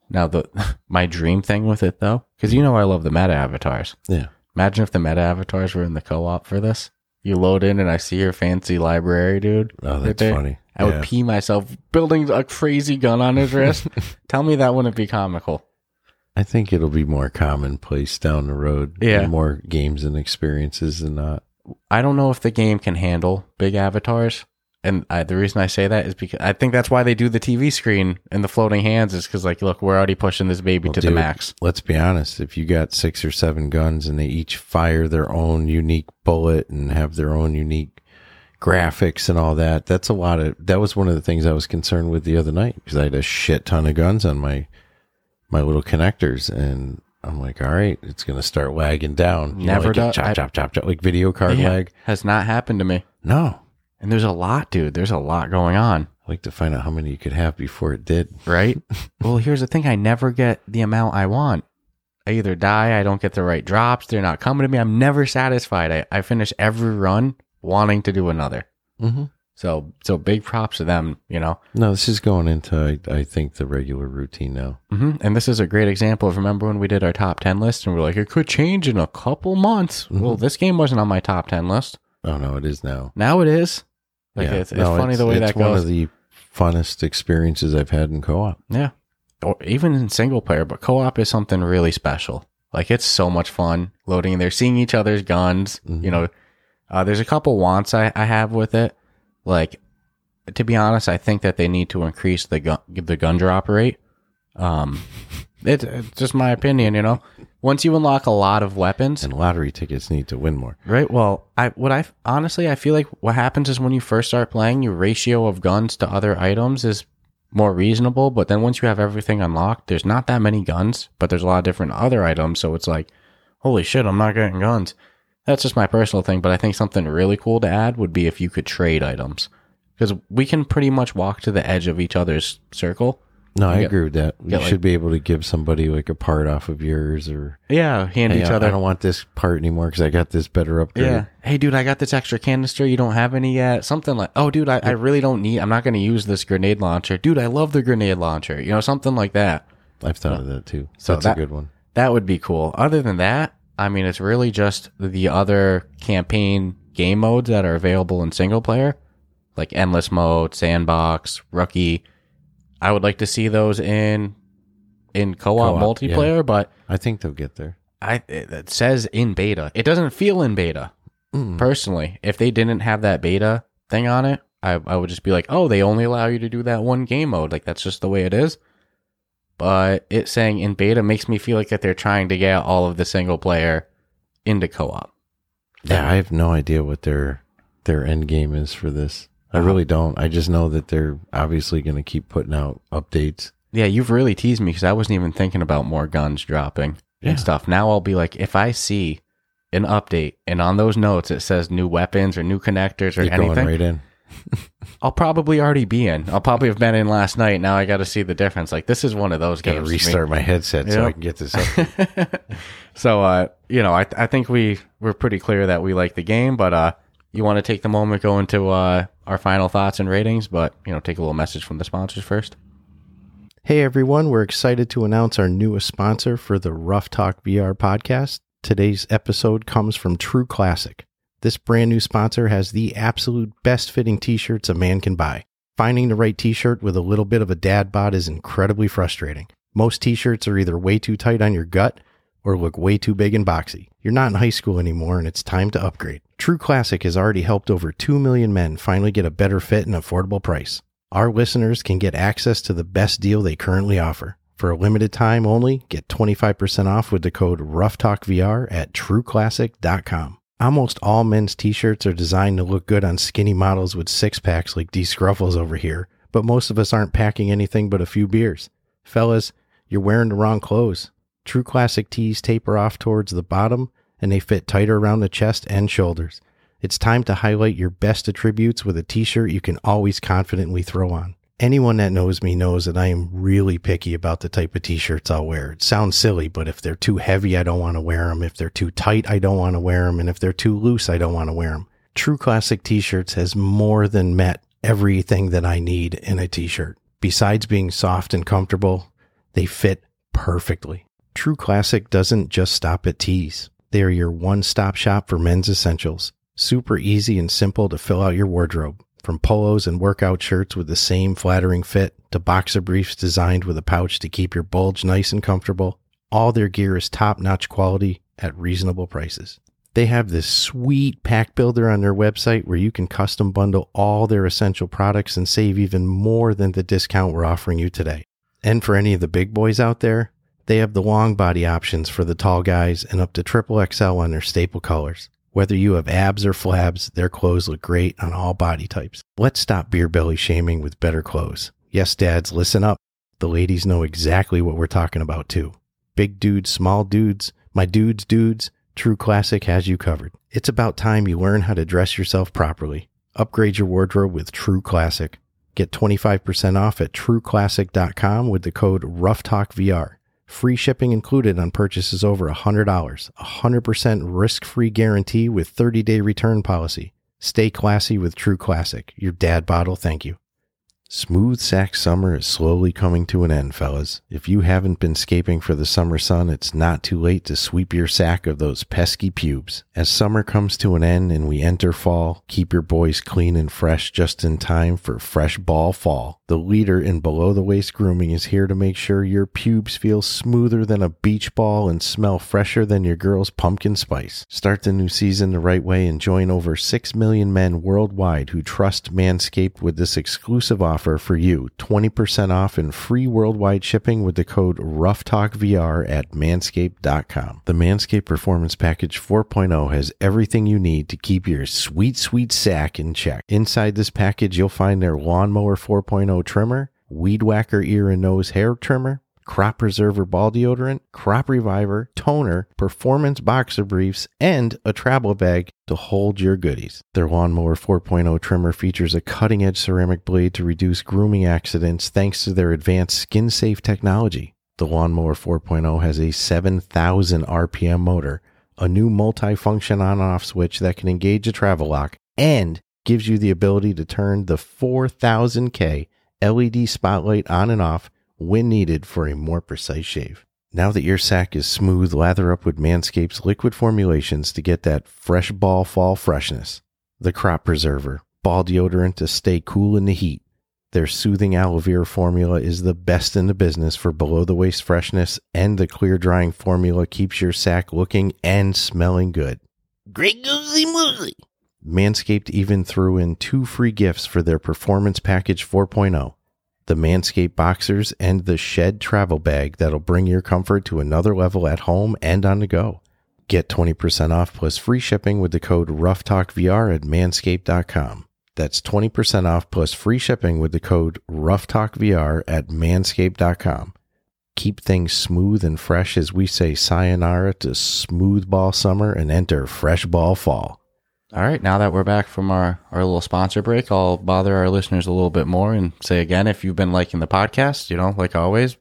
Now, the my dream thing with it though, because you know I love the meta avatars. Yeah. Imagine if the meta avatars were in the co-op for this. You load in and I see your fancy library, dude. Oh, that's there. funny. I Yeah. would pee myself building a crazy gun on his wrist. Tell me that wouldn't be comical. I think it'll be more commonplace down the road. Yeah. More games and experiences than not. I don't know if the game can handle big avatars. And I, the reason I say that is because I think that's why they do the TV screen and the floating hands is because, like, look, we're already pushing this baby Well, to the max. Let's be honest. If you got six or seven guns and they each fire their own unique bullet and have their own unique graphics and all that, that's a lot of. That was one of the things I was concerned with the other night because I had a shit ton of guns on my my little connectors, and I'm like, all right, it's gonna start lagging down. You know, Never like do- chop I- chop chop chop like video card Yeah, lag. has not happened to me. No, And there's a lot, dude. There's a lot going on. I like to find out how many you could have before it did. right? well, here's the thing I never get the amount I want. I either die, I don't get the right drops, they're not coming to me. I'm never satisfied. I, I finish every run wanting to do another. Mm-hmm. So, so big props to them, you know. No, this is going into I, I think the regular routine now. hmm And this is a great example of remember when we did our top 10 list and we're like, it could change in a couple months. Well, this game wasn't on my top 10 list. Oh no, it is now. Now it is. Like, Yeah. it's, it's No, funny the way it's that one of the funnest experiences I've had in co-op. Yeah. Or even in single player, but co op is something really special. Like it's so much fun loading in there, seeing each other's guns. You know, uh, there's a couple wants I, I have with it. Like, to be honest, I think that they need to increase the gun, the gun drop rate. Um, it, it's just my opinion, you know. Once you unlock a lot of weapons, And lottery tickets need to win more. Right. Well, I what I honestly I feel like what happens is when you first start playing, your ratio of guns to other items is more reasonable. But then once you have everything unlocked, there's not that many guns, but there's a lot of different other items. So it's like, holy shit, I'm not getting guns. That's just my personal thing. But I think something really cool to add would be if you could trade items, because we can pretty much walk to the edge of each other's circle, No, I get- agree with that. You like- should be able to give somebody like a part off of yours or Yeah, hand hey, each I- other. I don't want this part anymore because I got this better upgrade. Yeah. Hey, dude, I got this extra canister. You don't have any yet. Something like, oh, dude, I, I really don't need. I'm not going to use this grenade launcher, dude. I love the grenade launcher. You know, something like that. I've thought of that too. So That's that- a good one. That would be cool. Other than that, I mean, it's really just the other campaign game modes that are available in single player, like endless mode, sandbox, rookie. I would like to see those in in co-op, Co-op, multiplayer, but I think they'll get there. I it, it says in beta. It doesn't feel in beta. Mm. Personally, if they didn't have that beta thing on it, I I would just be like, "Oh, they only allow you to do that one game mode. Like that's just the way it is." But it saying in beta makes me feel like that they're trying to get all of the single player into co-op. Yeah, I have no idea what their their end game is for this. I Uh-huh. really don't. I just know that they're obviously going to keep putting out updates. Yeah, you've really teased me because I wasn't even thinking about more guns dropping Yeah. and stuff. Now I'll be like, if I see an update and on those notes it says new weapons or new connectors or You're anything, going right in. I'll probably already be in. I'll probably have been in last night. Now I got to see the difference. Like this is one of those Got to games. restart my headset so. I can get this up. so, uh, you know, I I think we we're pretty clear that we like the game, but uh, you want to take the moment go into uh our final thoughts and ratings, but you know, take a little message from the sponsors first. Hey everyone, we're excited to announce our newest sponsor for the Ruff Talk VR podcast. Today's episode comes from True Classic. This brand new sponsor has the absolute best fitting t shirts a man can buy. Finding the right t shirt with a little bit of a dad bod is incredibly frustrating. Most t shirts are either way too tight on your gut or look way too big and boxy. You're not in high school anymore and it's time to upgrade. True Classic has already helped over 2 million men finally get a better fit and affordable price. Our listeners can get access to the best deal they currently offer. For a limited time only, get 25% off with the code RuffTalkVR at trueclassic.com. Almost all men's t-shirts are designed to look good on skinny models with six packs like Dscruffles over here, but most of us aren't packing anything but a few beers. Fellas, you're wearing the wrong clothes. True Classic tees taper off towards the bottom and they fit tighter around the chest and shoulders. It's time to highlight your best attributes with a t shirt you can always confidently throw on. Anyone that knows me knows that I am really picky about the type of t shirts I'll wear. It sounds silly, but if they're too heavy, I don't want to wear them. If they're too tight, I don't want to wear them. And if they're too loose, I don't want to wear them. True Classic t shirts has more than met everything that I need in a t shirt. Besides being soft and comfortable, they fit perfectly. True Classic doesn't just stop at tees. They are your one stop shop for men's essentials. Super easy and simple to fill out your wardrobe. From polos and workout shirts with the same flattering fit to boxer briefs designed with a pouch to keep your bulge nice and comfortable, all their gear is top notch quality at reasonable prices. They have this sweet pack builder on their website where you can custom bundle all their essential products and save even more than the discount we're offering you today. And for any of the big boys out there, they have the long body options for the tall guys and up to triple XL on their staple colors. Whether you have abs or flabs, their clothes look great on all body types. Let's stop beer belly shaming with better clothes. Yes, dads, listen up. The ladies know exactly what we're talking about too. Big dudes, small dudes, my dudes, dudes, True Classic has you covered. It's about time you learn how to dress yourself properly. Upgrade your wardrobe with True Classic. Get 25% off at trueclassic.com with the code RuffTalkVR. Free shipping included on purchases over $100. 100% risk-free guarantee with 30-day return policy. Stay classy with True Classic. Your dad bottle, thank you. Smooth sack summer is slowly coming to an end, fellas. If you haven't been scaping for the summer sun, it's not too late to sweep your sack of those pesky pubes. As summer comes to an end and we enter fall, keep your boys clean and fresh just in time for Fresh Ball Fall. The leader in below the waist grooming is here to make sure your pubes feel smoother than a beach ball and smell fresher than your girl's pumpkin spice. Start the new season the right way and join over 6 million men worldwide who trust Manscaped with this exclusive offer for you 20% off and free worldwide shipping with the code RuffTalkVR at manscaped.com. The Manscaped Performance Package 4.0 has everything you need to keep your sweet, sweet sack in check. Inside this package, you'll find their Lawnmower 4.0 trimmer, Weed Whacker ear and nose hair trimmer, crop preserver ball deodorant, crop reviver, toner, performance boxer briefs, and a travel bag to hold your goodies. Their Lawnmower 4.0 trimmer features a cutting edge ceramic blade to reduce grooming accidents thanks to their advanced skin safe technology. The Lawnmower 4.0 has a 7,000 RPM motor, a new multi-function on-off switch that can engage a travel lock, and gives you the ability to turn the 4000K LED spotlight on and off when needed for a more precise shave. Now that your sack is smooth, lather up with Manscaped's liquid formulations to get that fresh ball fall freshness. The Crop Preserver, ball deodorant to stay cool in the heat. Their soothing aloe vera formula is the best in the business for below the waist freshness, and the clear drying formula keeps your sack looking and smelling good. Great goosey moosey! Manscaped even threw in two free gifts for their Performance Package 4.0 the Manscaped Boxers and the Shed Travel Bag that'll bring your comfort to another level at home and on the go. Get 20% off plus free shipping with the code RuffTalkVR at manscaped.com. That's 20% off plus free shipping with the code RuffTalkVR at manscaped.com. Keep things smooth and fresh as we say sayonara to smooth ball summer and enter fresh ball fall. All right, now that we're back from our, our little sponsor break, I'll bother our listeners a little bit more and say again if you've been liking the podcast, you know, like always,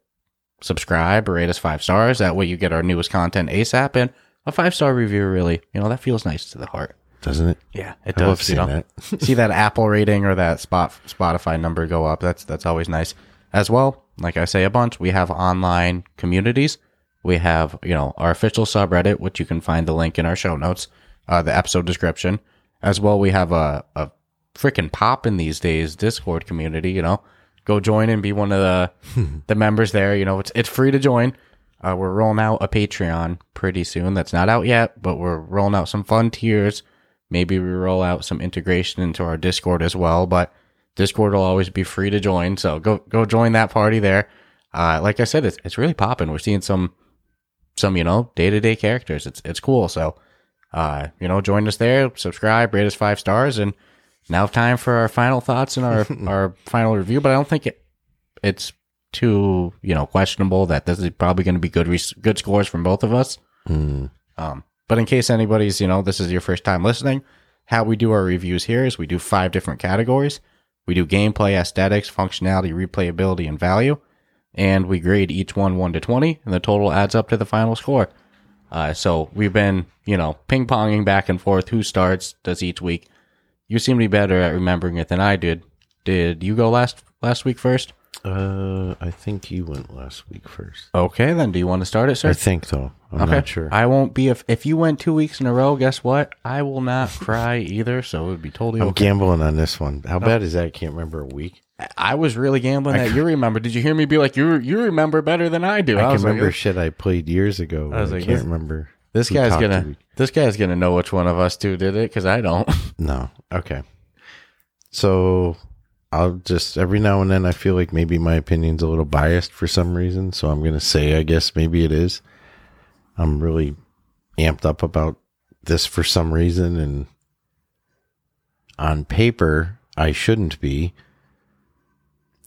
subscribe rate us five stars. That way you get our newest content ASAP and a five star review, really, you know, that feels nice to the heart. Doesn't it? Yeah, it I love does. You know, that. see that Apple rating or that spot Spotify number go up. That's that's always nice. As well, like I say a bunch, we have online communities. We have, you know, our official subreddit, which you can find the link in our show notes, uh, the episode description. As well, we have a, a freaking pop in these days Discord community, you know. Go join and be one of the the members there. You know, it's it's free to join. Uh, we're rolling out a Patreon pretty soon. That's not out yet, but we're rolling out some fun tiers. Maybe we roll out some integration into our Discord as well. But Discord will always be free to join, so go go join that party there. Uh, like I said, it's it's really popping. We're seeing some some you know day to day characters. It's it's cool. So uh, you know, join us there, subscribe, rate us five stars, and now time for our final thoughts and our our final review. But I don't think it it's too you know questionable that this is probably going to be good res- good scores from both of us. Hmm. Um, but in case anybody's, you know, this is your first time listening, how we do our reviews here is we do five different categories. We do gameplay, aesthetics, functionality, replayability, and value. And we grade each one 1 to 20, and the total adds up to the final score. Uh, so we've been, you know, ping ponging back and forth who starts, does each week. You seem to be better at remembering it than I did. Did you go last last week first? Uh, I think you went last week first. Okay, then do you want to start it, sir? I think though. I'm okay. not sure. I won't be if if you went two weeks in a row. Guess what? I will not cry either. So it would be totally I'm okay. gambling on this one. How bad is that? I can't remember a week. I was really gambling that you remember. Did you hear me be like you? You remember better than I do. I, can was like, remember shit I played years ago. I was I can't this- remember. this guy's gonna to this guy's gonna know which one of us two did it because I don't. No. Okay. So I'll just every now and then I feel like maybe my opinion's a little biased for some reason. So I'm gonna say I guess maybe it is. I'm really amped up about this for some reason and on paper I shouldn't be.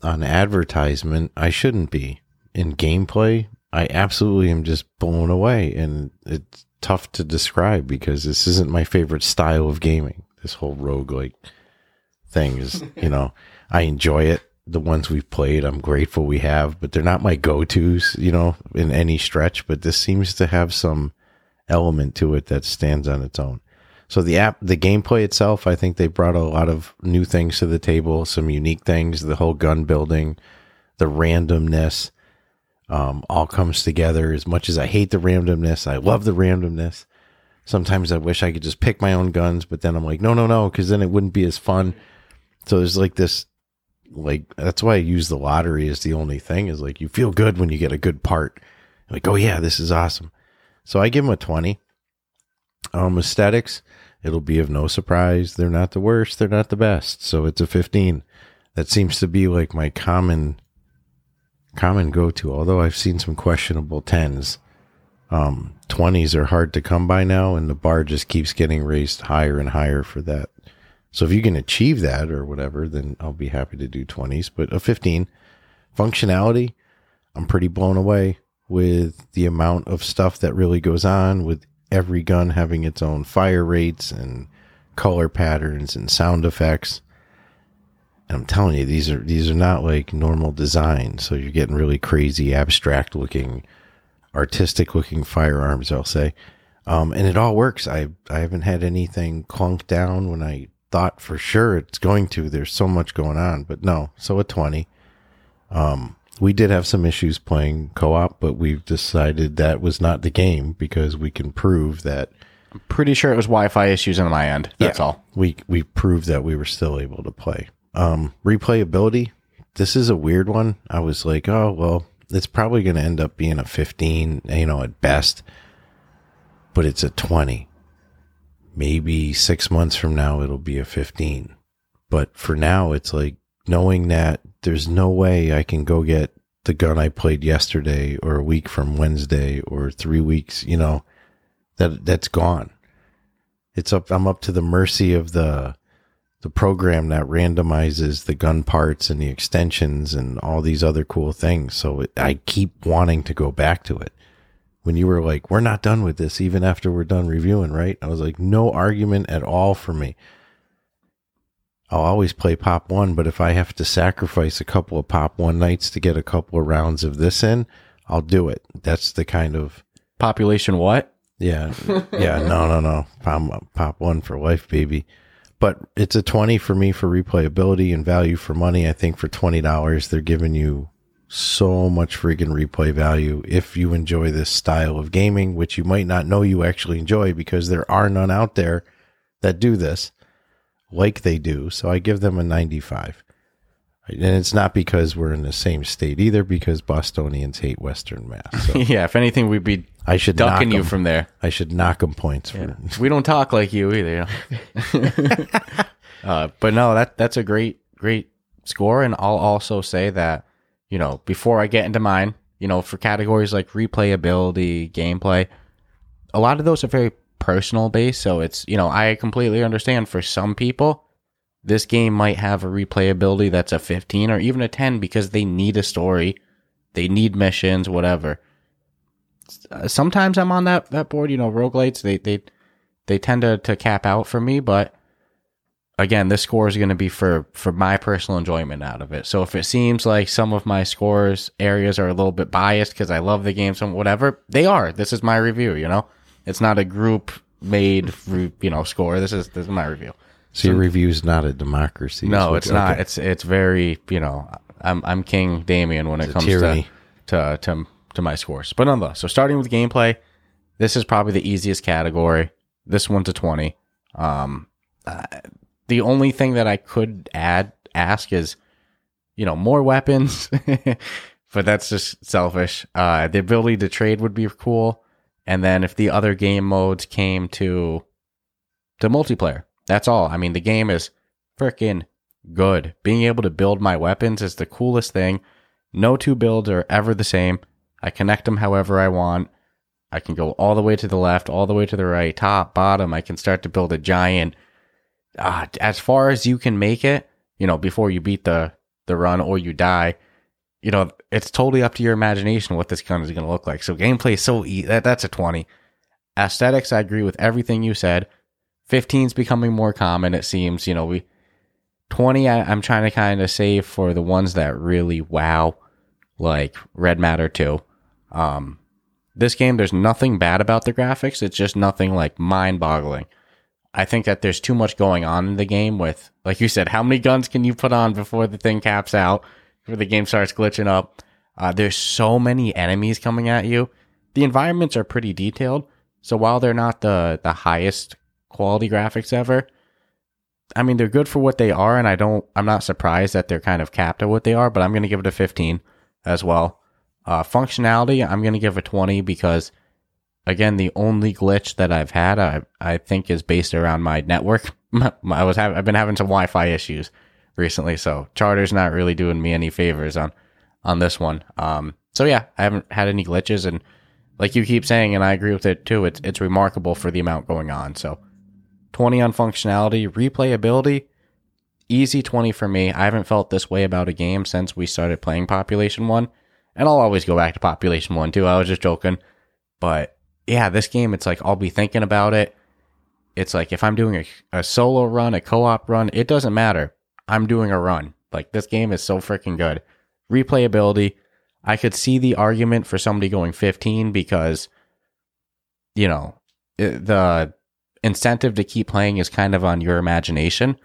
On advertisement, I shouldn't be. In gameplay, I absolutely am just blown away and it's tough to describe because this isn't my favorite style of gaming. This whole roguelike thing is, you know, I enjoy it. The ones we've played, I'm grateful we have, but they're not my go-tos, you know, in any stretch, but this seems to have some element to it that stands on its own. So the app, the gameplay itself, I think they brought a lot of new things to the table, some unique things, the whole gun building, the randomness, um, all comes together. As much as I hate the randomness, I love the randomness. Sometimes I wish I could just pick my own guns, but then I'm like, no, no, no, because then it wouldn't be as fun. So there's like this, like that's why I use the lottery as the only thing is like you feel good when you get a good part. Like, oh yeah, this is awesome. So I give them a twenty. Um, aesthetics, it'll be of no surprise. They're not the worst. They're not the best. So it's a 15. That seems to be like my common, common go to. Although I've seen some questionable tens. Um, 20s are hard to come by now, and the bar just keeps getting raised higher and higher for that. So if you can achieve that or whatever, then I'll be happy to do 20s. But a 15 functionality, I'm pretty blown away with the amount of stuff that really goes on with every gun having its own fire rates and color patterns and sound effects. And I'm telling you, these are these are not like normal design. So you're getting really crazy, abstract looking, artistic looking firearms. I'll say, um, and it all works. I I haven't had anything clunk down when I thought for sure it's going to. There's so much going on, but no. So a twenty. Um, we did have some issues playing co-op, but we've decided that was not the game because we can prove that I'm Pretty sure it was Wi-Fi issues on my end. That's Yeah. all. we we proved that we were still able to play. Um, replayability. This is a weird one. I was like, oh well, it's probably going to end up being a 15, you know, at best, but it's a 20. Maybe six months from now, it'll be a 15. But for now, it's like knowing that there's no way I can go get the gun I played yesterday or a week from Wednesday or three weeks, you know, that that's gone. It's up, I'm up to the mercy of the, the program that randomizes the gun parts and the extensions and all these other cool things. So it, I keep wanting to go back to it. When you were like, we're not done with this, even after we're done reviewing, right? I was like, no argument at all for me. I'll always play Pop 1, but if I have to sacrifice a couple of Pop 1 nights to get a couple of rounds of this in, I'll do it. That's the kind of Population what? yeah. Yeah. No, no, no. Pop, pop one for life, baby. But it's a 20 for me for replayability and value for money. I think for $20, they're giving you so much freaking replay value if you enjoy this style of gaming, which you might not know you actually enjoy because there are none out there that do this like they do. So I give them a 95. And it's not because we're in the same state either, because Bostonians hate Western Mass. So yeah, if anything, we'd be I should knock ducking you from there. I should knock them points for We don't talk like you either. You know? uh, but no, that that's a great great score, and I'll also say that you know before I get into mine, you know, for categories like replayability, gameplay, a lot of those are very personal base. So it's you know I completely understand for some people. This game might have a replayability that's a 15 or even a 10 because they need a story, they need missions, whatever sometimes I'm on that that board. You know, roguelites they they they tend to to cap out for me, but again, this score is going to be for for my personal enjoyment out of it. So if it seems like some of my scores areas are a little bit biased because I love the game, some whatever they are. This is my review. You know, it's not a group made re- you know score. This is this is my review. So your review's not a democracy. No, it's not. okay. It's it's very you know I'm I'm King Damien when it a comes to, to to to my scores. But nonetheless, so starting with gameplay, this is probably the easiest category. This one's a twenty. Um, uh, the only thing that I could add ask is, you know, more weapons, but that's just selfish. Uh, the ability to trade would be cool, and then if the other game modes came to to multiplayer, that's all. I mean, the game is freaking good. Being able to build my weapons is the coolest thing. No two builds are ever the same. I connect them however I want. I can go all the way to the left, all the way to the right, top, bottom. I can start to build a giant. Uh, as far as you can make it, you know, before you beat the the run or you die, you know, it's totally up to your imagination what this gun is going to look like. So gameplay is so. That, that's a twenty. Aesthetics, I agree with everything you said. 15 is becoming more common. It seems, you know, we 20. I, I'm trying to kind of save for the ones that really wow, like Red Matter 2. Um, this game, there's nothing bad about the graphics. It's just nothing like mind boggling. I think that there's too much going on in the game with, like you said, how many guns can you put on before the thing caps out, before the game starts glitching up? Uh, there's so many enemies coming at you. The environments are pretty detailed. So while they're not the, the highest quality graphics ever, I mean, they're good for what they are. And I don't, I'm not surprised that they're kind of capped at what they are, but I'm going to give it a 15 as well. Uh, functionality, I'm going to give a 20 because again, the only glitch that I've had, I, I think is based around my network. I was having, I've been having some Wi-Fi issues recently. So charter's not really doing me any favors on, on this one. Um, so yeah, I haven't had any glitches and like you keep saying, and I agree with it too. It's, it's remarkable for the amount going on. So 20 on functionality, replayability, easy 20 for me. I haven't felt this way about a game since we started playing Population 1. And I'll always go back to Population 1 too. I was just joking. But yeah, this game, it's like I'll be thinking about it. It's like if I'm doing a, a solo run, a co op run, it doesn't matter. I'm doing a run. Like this game is so freaking good. Replayability. I could see the argument for somebody going 15 because, you know, it, the incentive to keep playing is kind of on your imagination.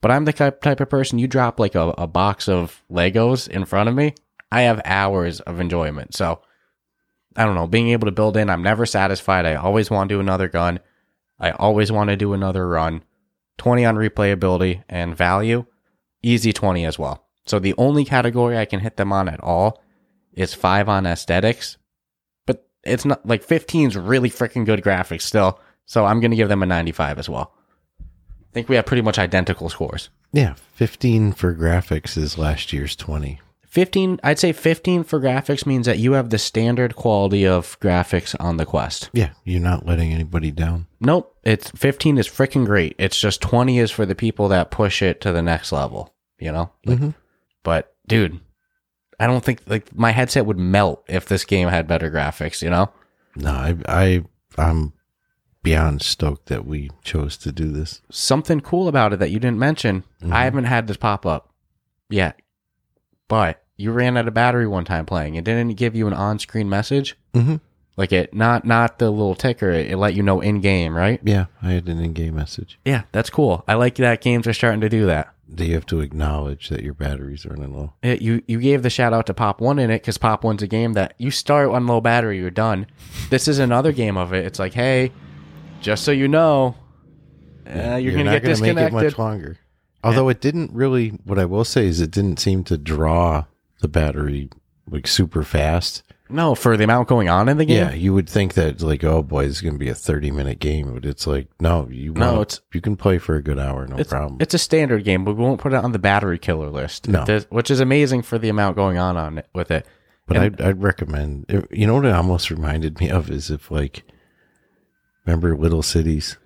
But I'm the type of person you drop like a, a box of Legos in front of me, I have hours of enjoyment. So I don't know, being able to build in, I'm never satisfied. I always want to do another gun. I always want to do another run. 20 on replayability and value, easy 20 as well. So the only category I can hit them on at all is 5 on aesthetics. But it's not like 15 is really freaking good graphics still. So I'm going to give them a 95 as well. I think we have pretty much identical scores. Yeah, 15 for graphics is last year's 20. 15, I'd say 15 for graphics means that you have the standard quality of graphics on the Quest. Yeah, you're not letting anybody down. Nope, it's 15 is freaking great. It's just 20 is for the people that push it to the next level, you know? Like, Mhm. But dude, I don't think like my headset would melt if this game had better graphics, you know? No, I, I, I'm beyond stoked that we chose to do this. Something cool about it that you didn't mention. I haven't had this pop up yet. But you ran out of battery one time playing. It didn't give you an on-screen message. Mm-hmm. Like it, not not the little ticker. It, it let you know in game, right? Yeah, I had an in-game message. Yeah, that's cool. I like that games are starting to do that. Do you have to acknowledge that your battery's running low? It, you you gave the shout out to Pop One in it because Pop One's a game that you start on low battery, you're done. This is another game of it. It's like, hey, just so you know, uh, you're, gonna not get gonna disconnected. make it much longer. Although it didn't really. What I will say is, it didn't seem to draw the battery like super fast. no, for the amount going on in the game. Yeah, you would think that like, oh boy, this is going to be a thirty-minute game, but it's like, no, you No, it's- you can play for a good hour, no it's, problem. it's a standard game, but we won't put it on the battery killer list. No. This- which is amazing for the amount going on on it with it. But And- I'd, I'd recommend. You know what it almost reminded me of is if like, remember Little Cities,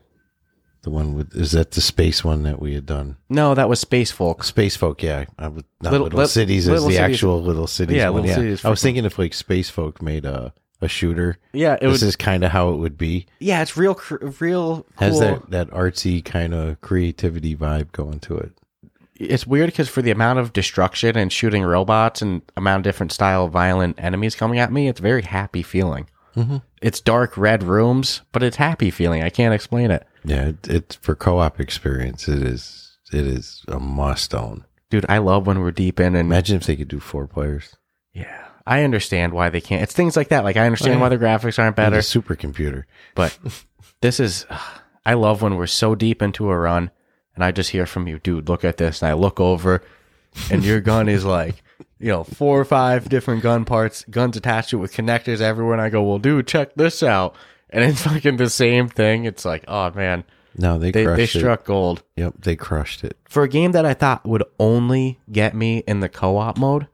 the one with is that the space one that we had done? No, that was Space Folk. Space Folk, yeah. I would, not Little- Little, Lit- Cities Little is the Cities- actual Little Cities Yeah, one. Little yeah. Cities I was freaking- thinking if like Space Folk made a a shooter, Yeah, it this would. is kind of how it would be. yeah, it's real, cr- real. Has that that artsy kind of creativity vibe going to it. it's weird because for the amount of destruction and shooting robots and amount of different style of violent enemies coming at me, it's very happy feeling. Mm-hmm. It's dark red rooms, but it's happy feeling. I can't explain it, Yeah, it, it's for co-op experience. It is it is a must own. dude. I love when we're deep in and Imagine if they could do four players. yeah, I understand why they can't. It's things like that. Like I understand why the graphics aren't Better. better, A supercomputer. but this is. I love when we're so deep into a run and I just hear from you, dude. Look at this, and I look over, and your gun is like. you know, four or five different gun parts, guns attached to it with connectors everywhere. And I go, well, dude, check this out. And it's fucking the same thing. It's like, oh man, No, they, they, they struck gold. Yep, they crushed it. For a game that I thought would only get me in the co-op mode,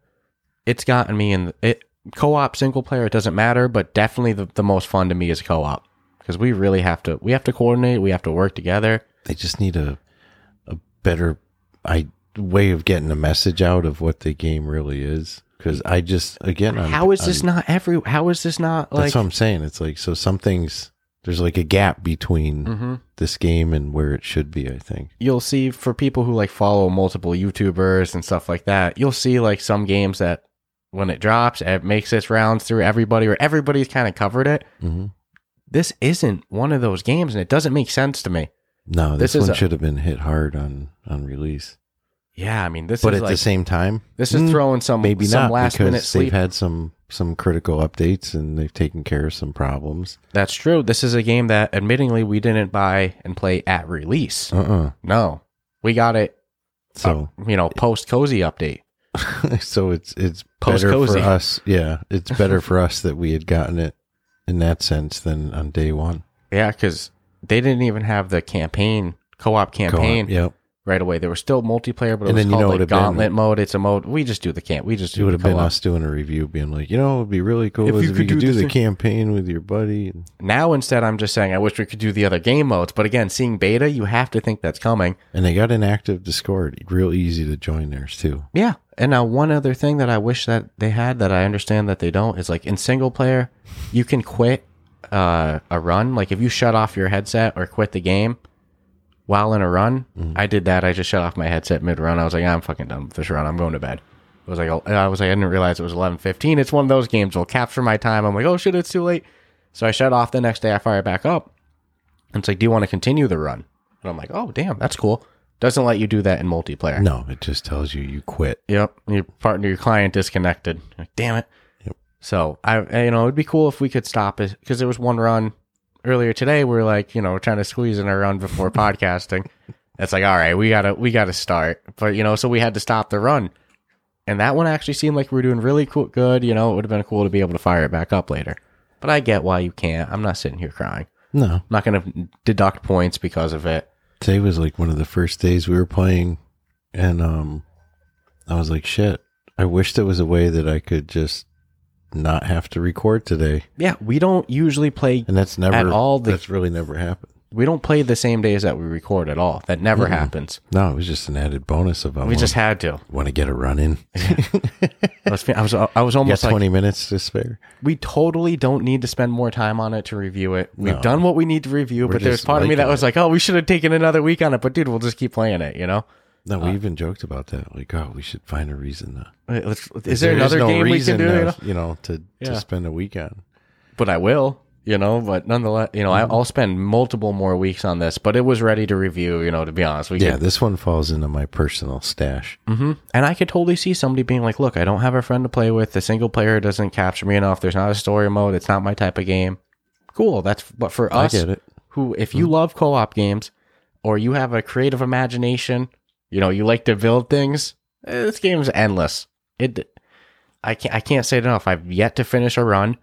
it's gotten me in the, it. Co-op single player, it doesn't matter, but definitely the, the most fun to me is co-op because we really have to, we have to coordinate, we have to work together. They just need a a better I way of getting a message out of what the game really is. Because I just again, I'm, how is this I'm- not every? How is this not like? That's what I'm saying. It's like so some things there's like a gap between Mhm. this game and where it should be. I think. you'll see for people who like follow multiple YouTubers and stuff like that, you'll see like some games that when it drops, it makes its rounds through everybody or everybody's kind of covered it. hmm This isn't one of those games and it doesn't make sense to me. No, this, This one a- should have been hit hard on on release. Yeah, I mean this But is at like the same time, this is mm, throwing some maybe some not last because minute they've had some some critical updates and they've taken care of some problems. That's true. This is a game that admittingly we didn't buy and play at release. Uh uh No. We got it So you know, post cozy update. so it's it's better for us. Yeah, it's better for us that we had gotten it in that sense than on day one. Yeah, cuz they didn't even have the campaign co-op campaign Yep. Right away. There was still multiplayer, but it And was then you called know like would've been- Gauntlet mode. It's a mode. We just do the camp. We just do. It would have been us doing a review, being like, you know, it'd be really cool If if, you if could you could do do the the thing- campaign with your buddy. Now instead, I'm just saying I wish we could do the other game modes. But again, seeing beta, you have to think that's coming. And they got an active Discord, real easy to join theirs too. Yeah. And now one other thing that I wish that they had that I understand that they don't is like in single player, you can quit uh, a run. Like if you shut off your headset or quit the game while in a run, mm-hmm. I did that. I just shut off my headset mid run. I was like, ah, I'm fucking done with this run. I'm going to bed. It was like I was like I didn't realize it was 11:15. It's one of those games will capture my time. I'm like, oh shit, it's too late. So I shut off. The next day, I fire it back up. And it's like, do you want to continue the run? And I'm like, oh damn, that's cool. Doesn't let you do that in multiplayer. No, it just tells you you quit. Yep, your partner, your client disconnected. Like, damn it. Yep. So I, I- you know, it'd be cool if we could stop it because there was one run earlier today. We are like, you know, we're trying to squeeze in a run before podcasting. It's like, all right, we gotta, we gotta start, but you know, so we had to stop the run, and that one actually seemed like we were doing really cool, good. You know, it would have been cool to be able to fire it back up later. But I get why you can't. I'm not sitting here crying. No, I'm not gonna deduct points because of it. today was like one of the first days we were playing, and um, I was like, shit. I wish there was a way that I could just not have to record today, Yeah, we don't usually play and that's never At all the- that's really never happened. we don't play the same days that we record at all. That never happens. No, it was just an added bonus of I We just had to. want to get a run in. I was, I was, I was almost like, twenty minutes to spare. we totally don't need to spend more time on it to review it. We've No. done what we need to review, We're but there's part of me that liking was like, oh, we should have taken another week on it. But dude, we'll just keep playing it, you know? No, we uh, even joked about that. Like, oh, we should find a reason to. Let's- is there another no game we can reason do? you to, know? you know, to, Yeah. to spend a week on. But I will, you know, but nonetheless, you know, I, mm-hmm. I'll spend multiple more weeks on this, but it was ready to review, you know, to be honest. We Yeah, could- this one falls into my personal stash. hmm And I could totally see somebody being like, look, I don't have a friend to play with. The single player doesn't capture me enough. There's not a story mode. It's not my type of game. Cool. That's, but for us, who, if you mm-hmm. love co op games or you have a creative imagination, you know, you like to build things, eh, this game's endless. It, I can't, I can't say it enough. I've yet to finish a run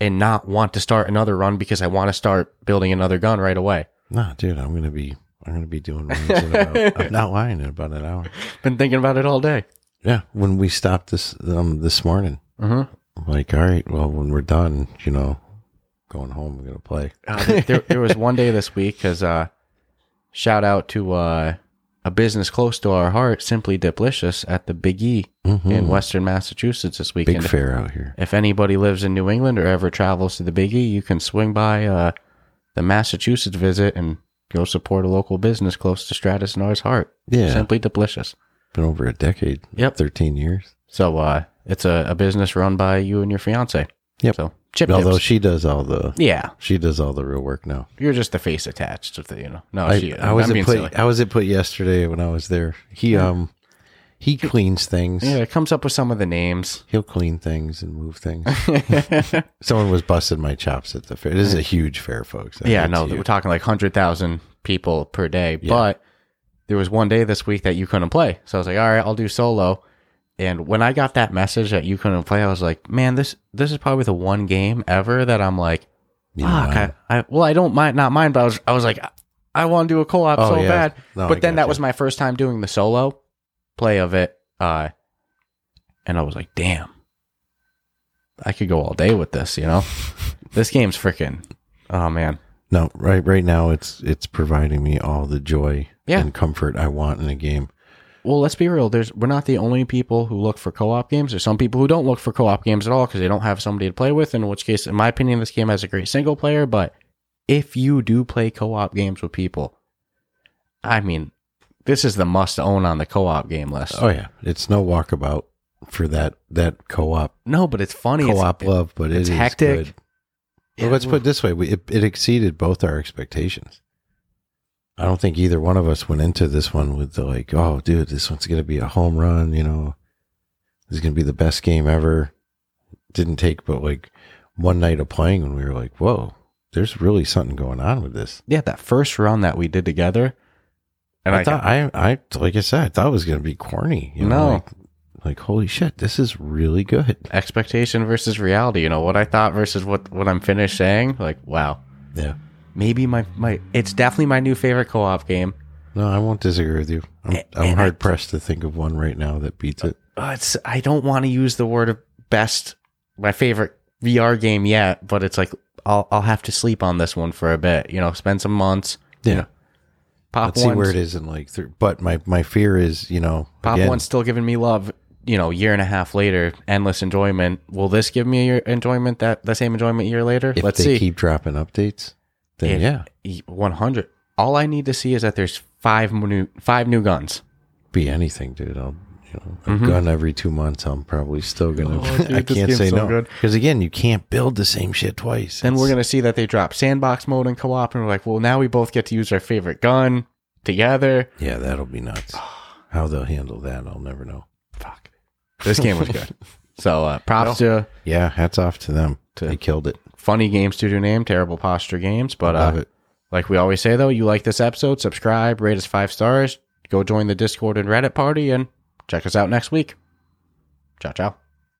and not want to start another run because I want to start building another gun right away. Nah, dude, I'm gonna be I'm gonna be doing runs in about I'm not lying in about an hour. Been thinking about it all day. Yeah. When we stopped this um this morning, hmm I'm like, all right, well when we're done, you know, going home, we're gonna play. Uh, there- there, there was one day this week because uh, shout out to uh, a business close to our heart, Simply Diplicious, at the Big E in Western Massachusetts this weekend. Big fair out here. If anybody lives in New England or ever travels to the Big E, you can swing by uh, the Massachusetts visit and go support a local business close to Stratus Nor's heart. Yeah. Simply Diplicious. Been over a decade. Yep. Thirteen years. So uh, it's a, a business run by you and your fiance. Yep. So chip Although dips. she does all the yeah, she does all the real work now. you're just the face attached to the you know. No, I, she. I was I'm at put silly. I was at put yesterday when I was there. He um he cleans things. Yeah, it comes up with some of the names. He'll clean things and move things. Someone was busting my chops at the fair. This is a huge fair, folks. I yeah, no, to- we're talking like hundred thousand people per day. But there was one day this week that you couldn't play, so I was like, all right, I'll do solo. And when I got that message that you couldn't play, I was like, man, this this is probably the one game ever that I'm like, You know, fuck. I- I, I, well, I don't mind, not mind, but I was I was like, I want to do a co-op Oh, so yeah. bad. No, I but then that gotcha. was my first time doing the solo play of it, uh, and I was like, damn, I could go all day with this. You know, this game's freaking. Oh man. no, right right now it's it's providing me all the joy Yeah. and comfort I want in a game. Well, let's be real. There's we're not the only people who look for co-op games. There's some people who don't look for co-op games at all because they don't have somebody to play with. In which case, in my opinion, this game has a great single player. But if you do play co-op games with people, I mean, this is the must own on the co-op game list. Oh yeah, it's no walkabout for that that co-op No, but it's funny. Co-op love, but it's it is hectic. good. Well, let's put it this way: we, it, it exceeded both our expectations. I don't think either one of us went into this one with the like, "Oh, dude, this one's going to be a home run." You know, this is going to be the best game ever. Didn't take but like one night of playing when we were like, "Whoa, there's really something going on with this." yeah, that first run that we did together, and I, I, thought I, I like I said, I thought it was going to be corny. You know, No. like, like holy shit, this is really good. expectation versus reality. You know what I thought versus what what I'm finished saying. Like, wow, Yeah, maybe my my it's definitely my new favorite co-op game. No, I won't disagree with you. I'm, I'm hard pressed to think of one right now that beats it. Uh, it's I don't want to use the word best, my favorite VR game yet, but it's like I'll I'll have to sleep on this one for a bit. You know, spend some months. Yeah. You know, Pop Let's see where it is in like three. But my, my fear is, you know, Pop again, one's still giving me love. You know, year and a half later, endless enjoyment. Will this give me your enjoyment that the same enjoyment a year later? if Let's they see. keep dropping updates, then yeah, one hundred. All I need to see is that there's five new five new guns. be anything, dude. I'll, you know, a Mhm. gun every two months. I'm probably still gonna. Oh, dude, I can't say so no good. because again, you can't build the same shit twice. Then we're gonna see that they drop sandbox mode and co-op, and we're like, well, now we both get to use our favorite gun together. yeah, that'll be nuts. How they'll handle that, I'll never know. Fuck. This game was good. So uh, props to Yeah, hats off to them. To- they killed it. Funny game studio name, terrible posture games. But Love uh, it. like we always say though, you like this episode, subscribe, rate us five stars, go join the Discord and Reddit party, and check us out next week. Ciao ciao.